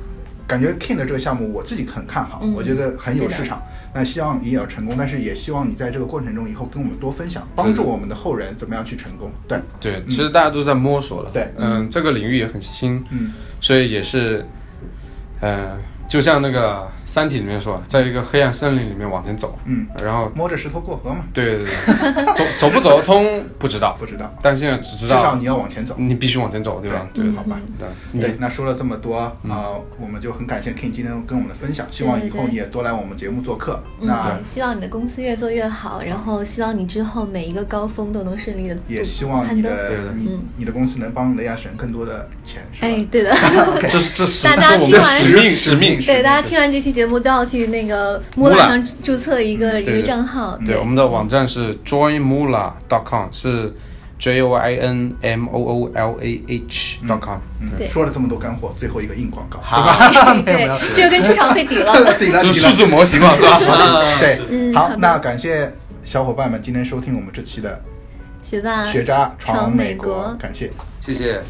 感觉 King 的这个项目我自己很看好，嗯。我觉得很有市场。那希望你也要成功，但是也希望你在这个过程中以后跟我们多分享，帮助我们的后人怎么样去成功。对，对，其实大家都在摸索了，对。嗯，这个领域也很新，嗯，所以也是，呃，就像那个《三体》里面说，在一个黑暗森林里面往前走，嗯，然后摸着石头过河嘛，对对对，走 [LAUGHS] 走不走得通 [LAUGHS] 不知道，不知道，但现在只知道至少你要往前走。你必须往前走，对吧？对，对好吧对，对，那说了这么多啊、我们就很感谢 King 今天跟我们的分享，希望以后你也多来我们节目做客。嗯，那，希望你的公司越做越好，然后希望你之后每一个高峰都能顺利的也希望你。的你嗯。你的公司能帮雷亚省更多的钱，是吧？哎，对的，[LAUGHS] 这是这是大这是我们的使命使命对，大家听完这期节目都要去那个木兰上注册一个一对个账号。对，我们的网站是 joinmula.com，是 J O I N M O O L A H dot com。嗯对，说了这么多干货，最后一个硬广告，好对吧？[LAUGHS] [LAUGHS] 没有没对有，，这个跟出场费 [LAUGHS] 抵了。抵了抵了这是数字模型嘛，是吧？对，嗯好，那感谢小伙伴们今天收听我们这期的学霸学渣闯美国感谢。谢谢。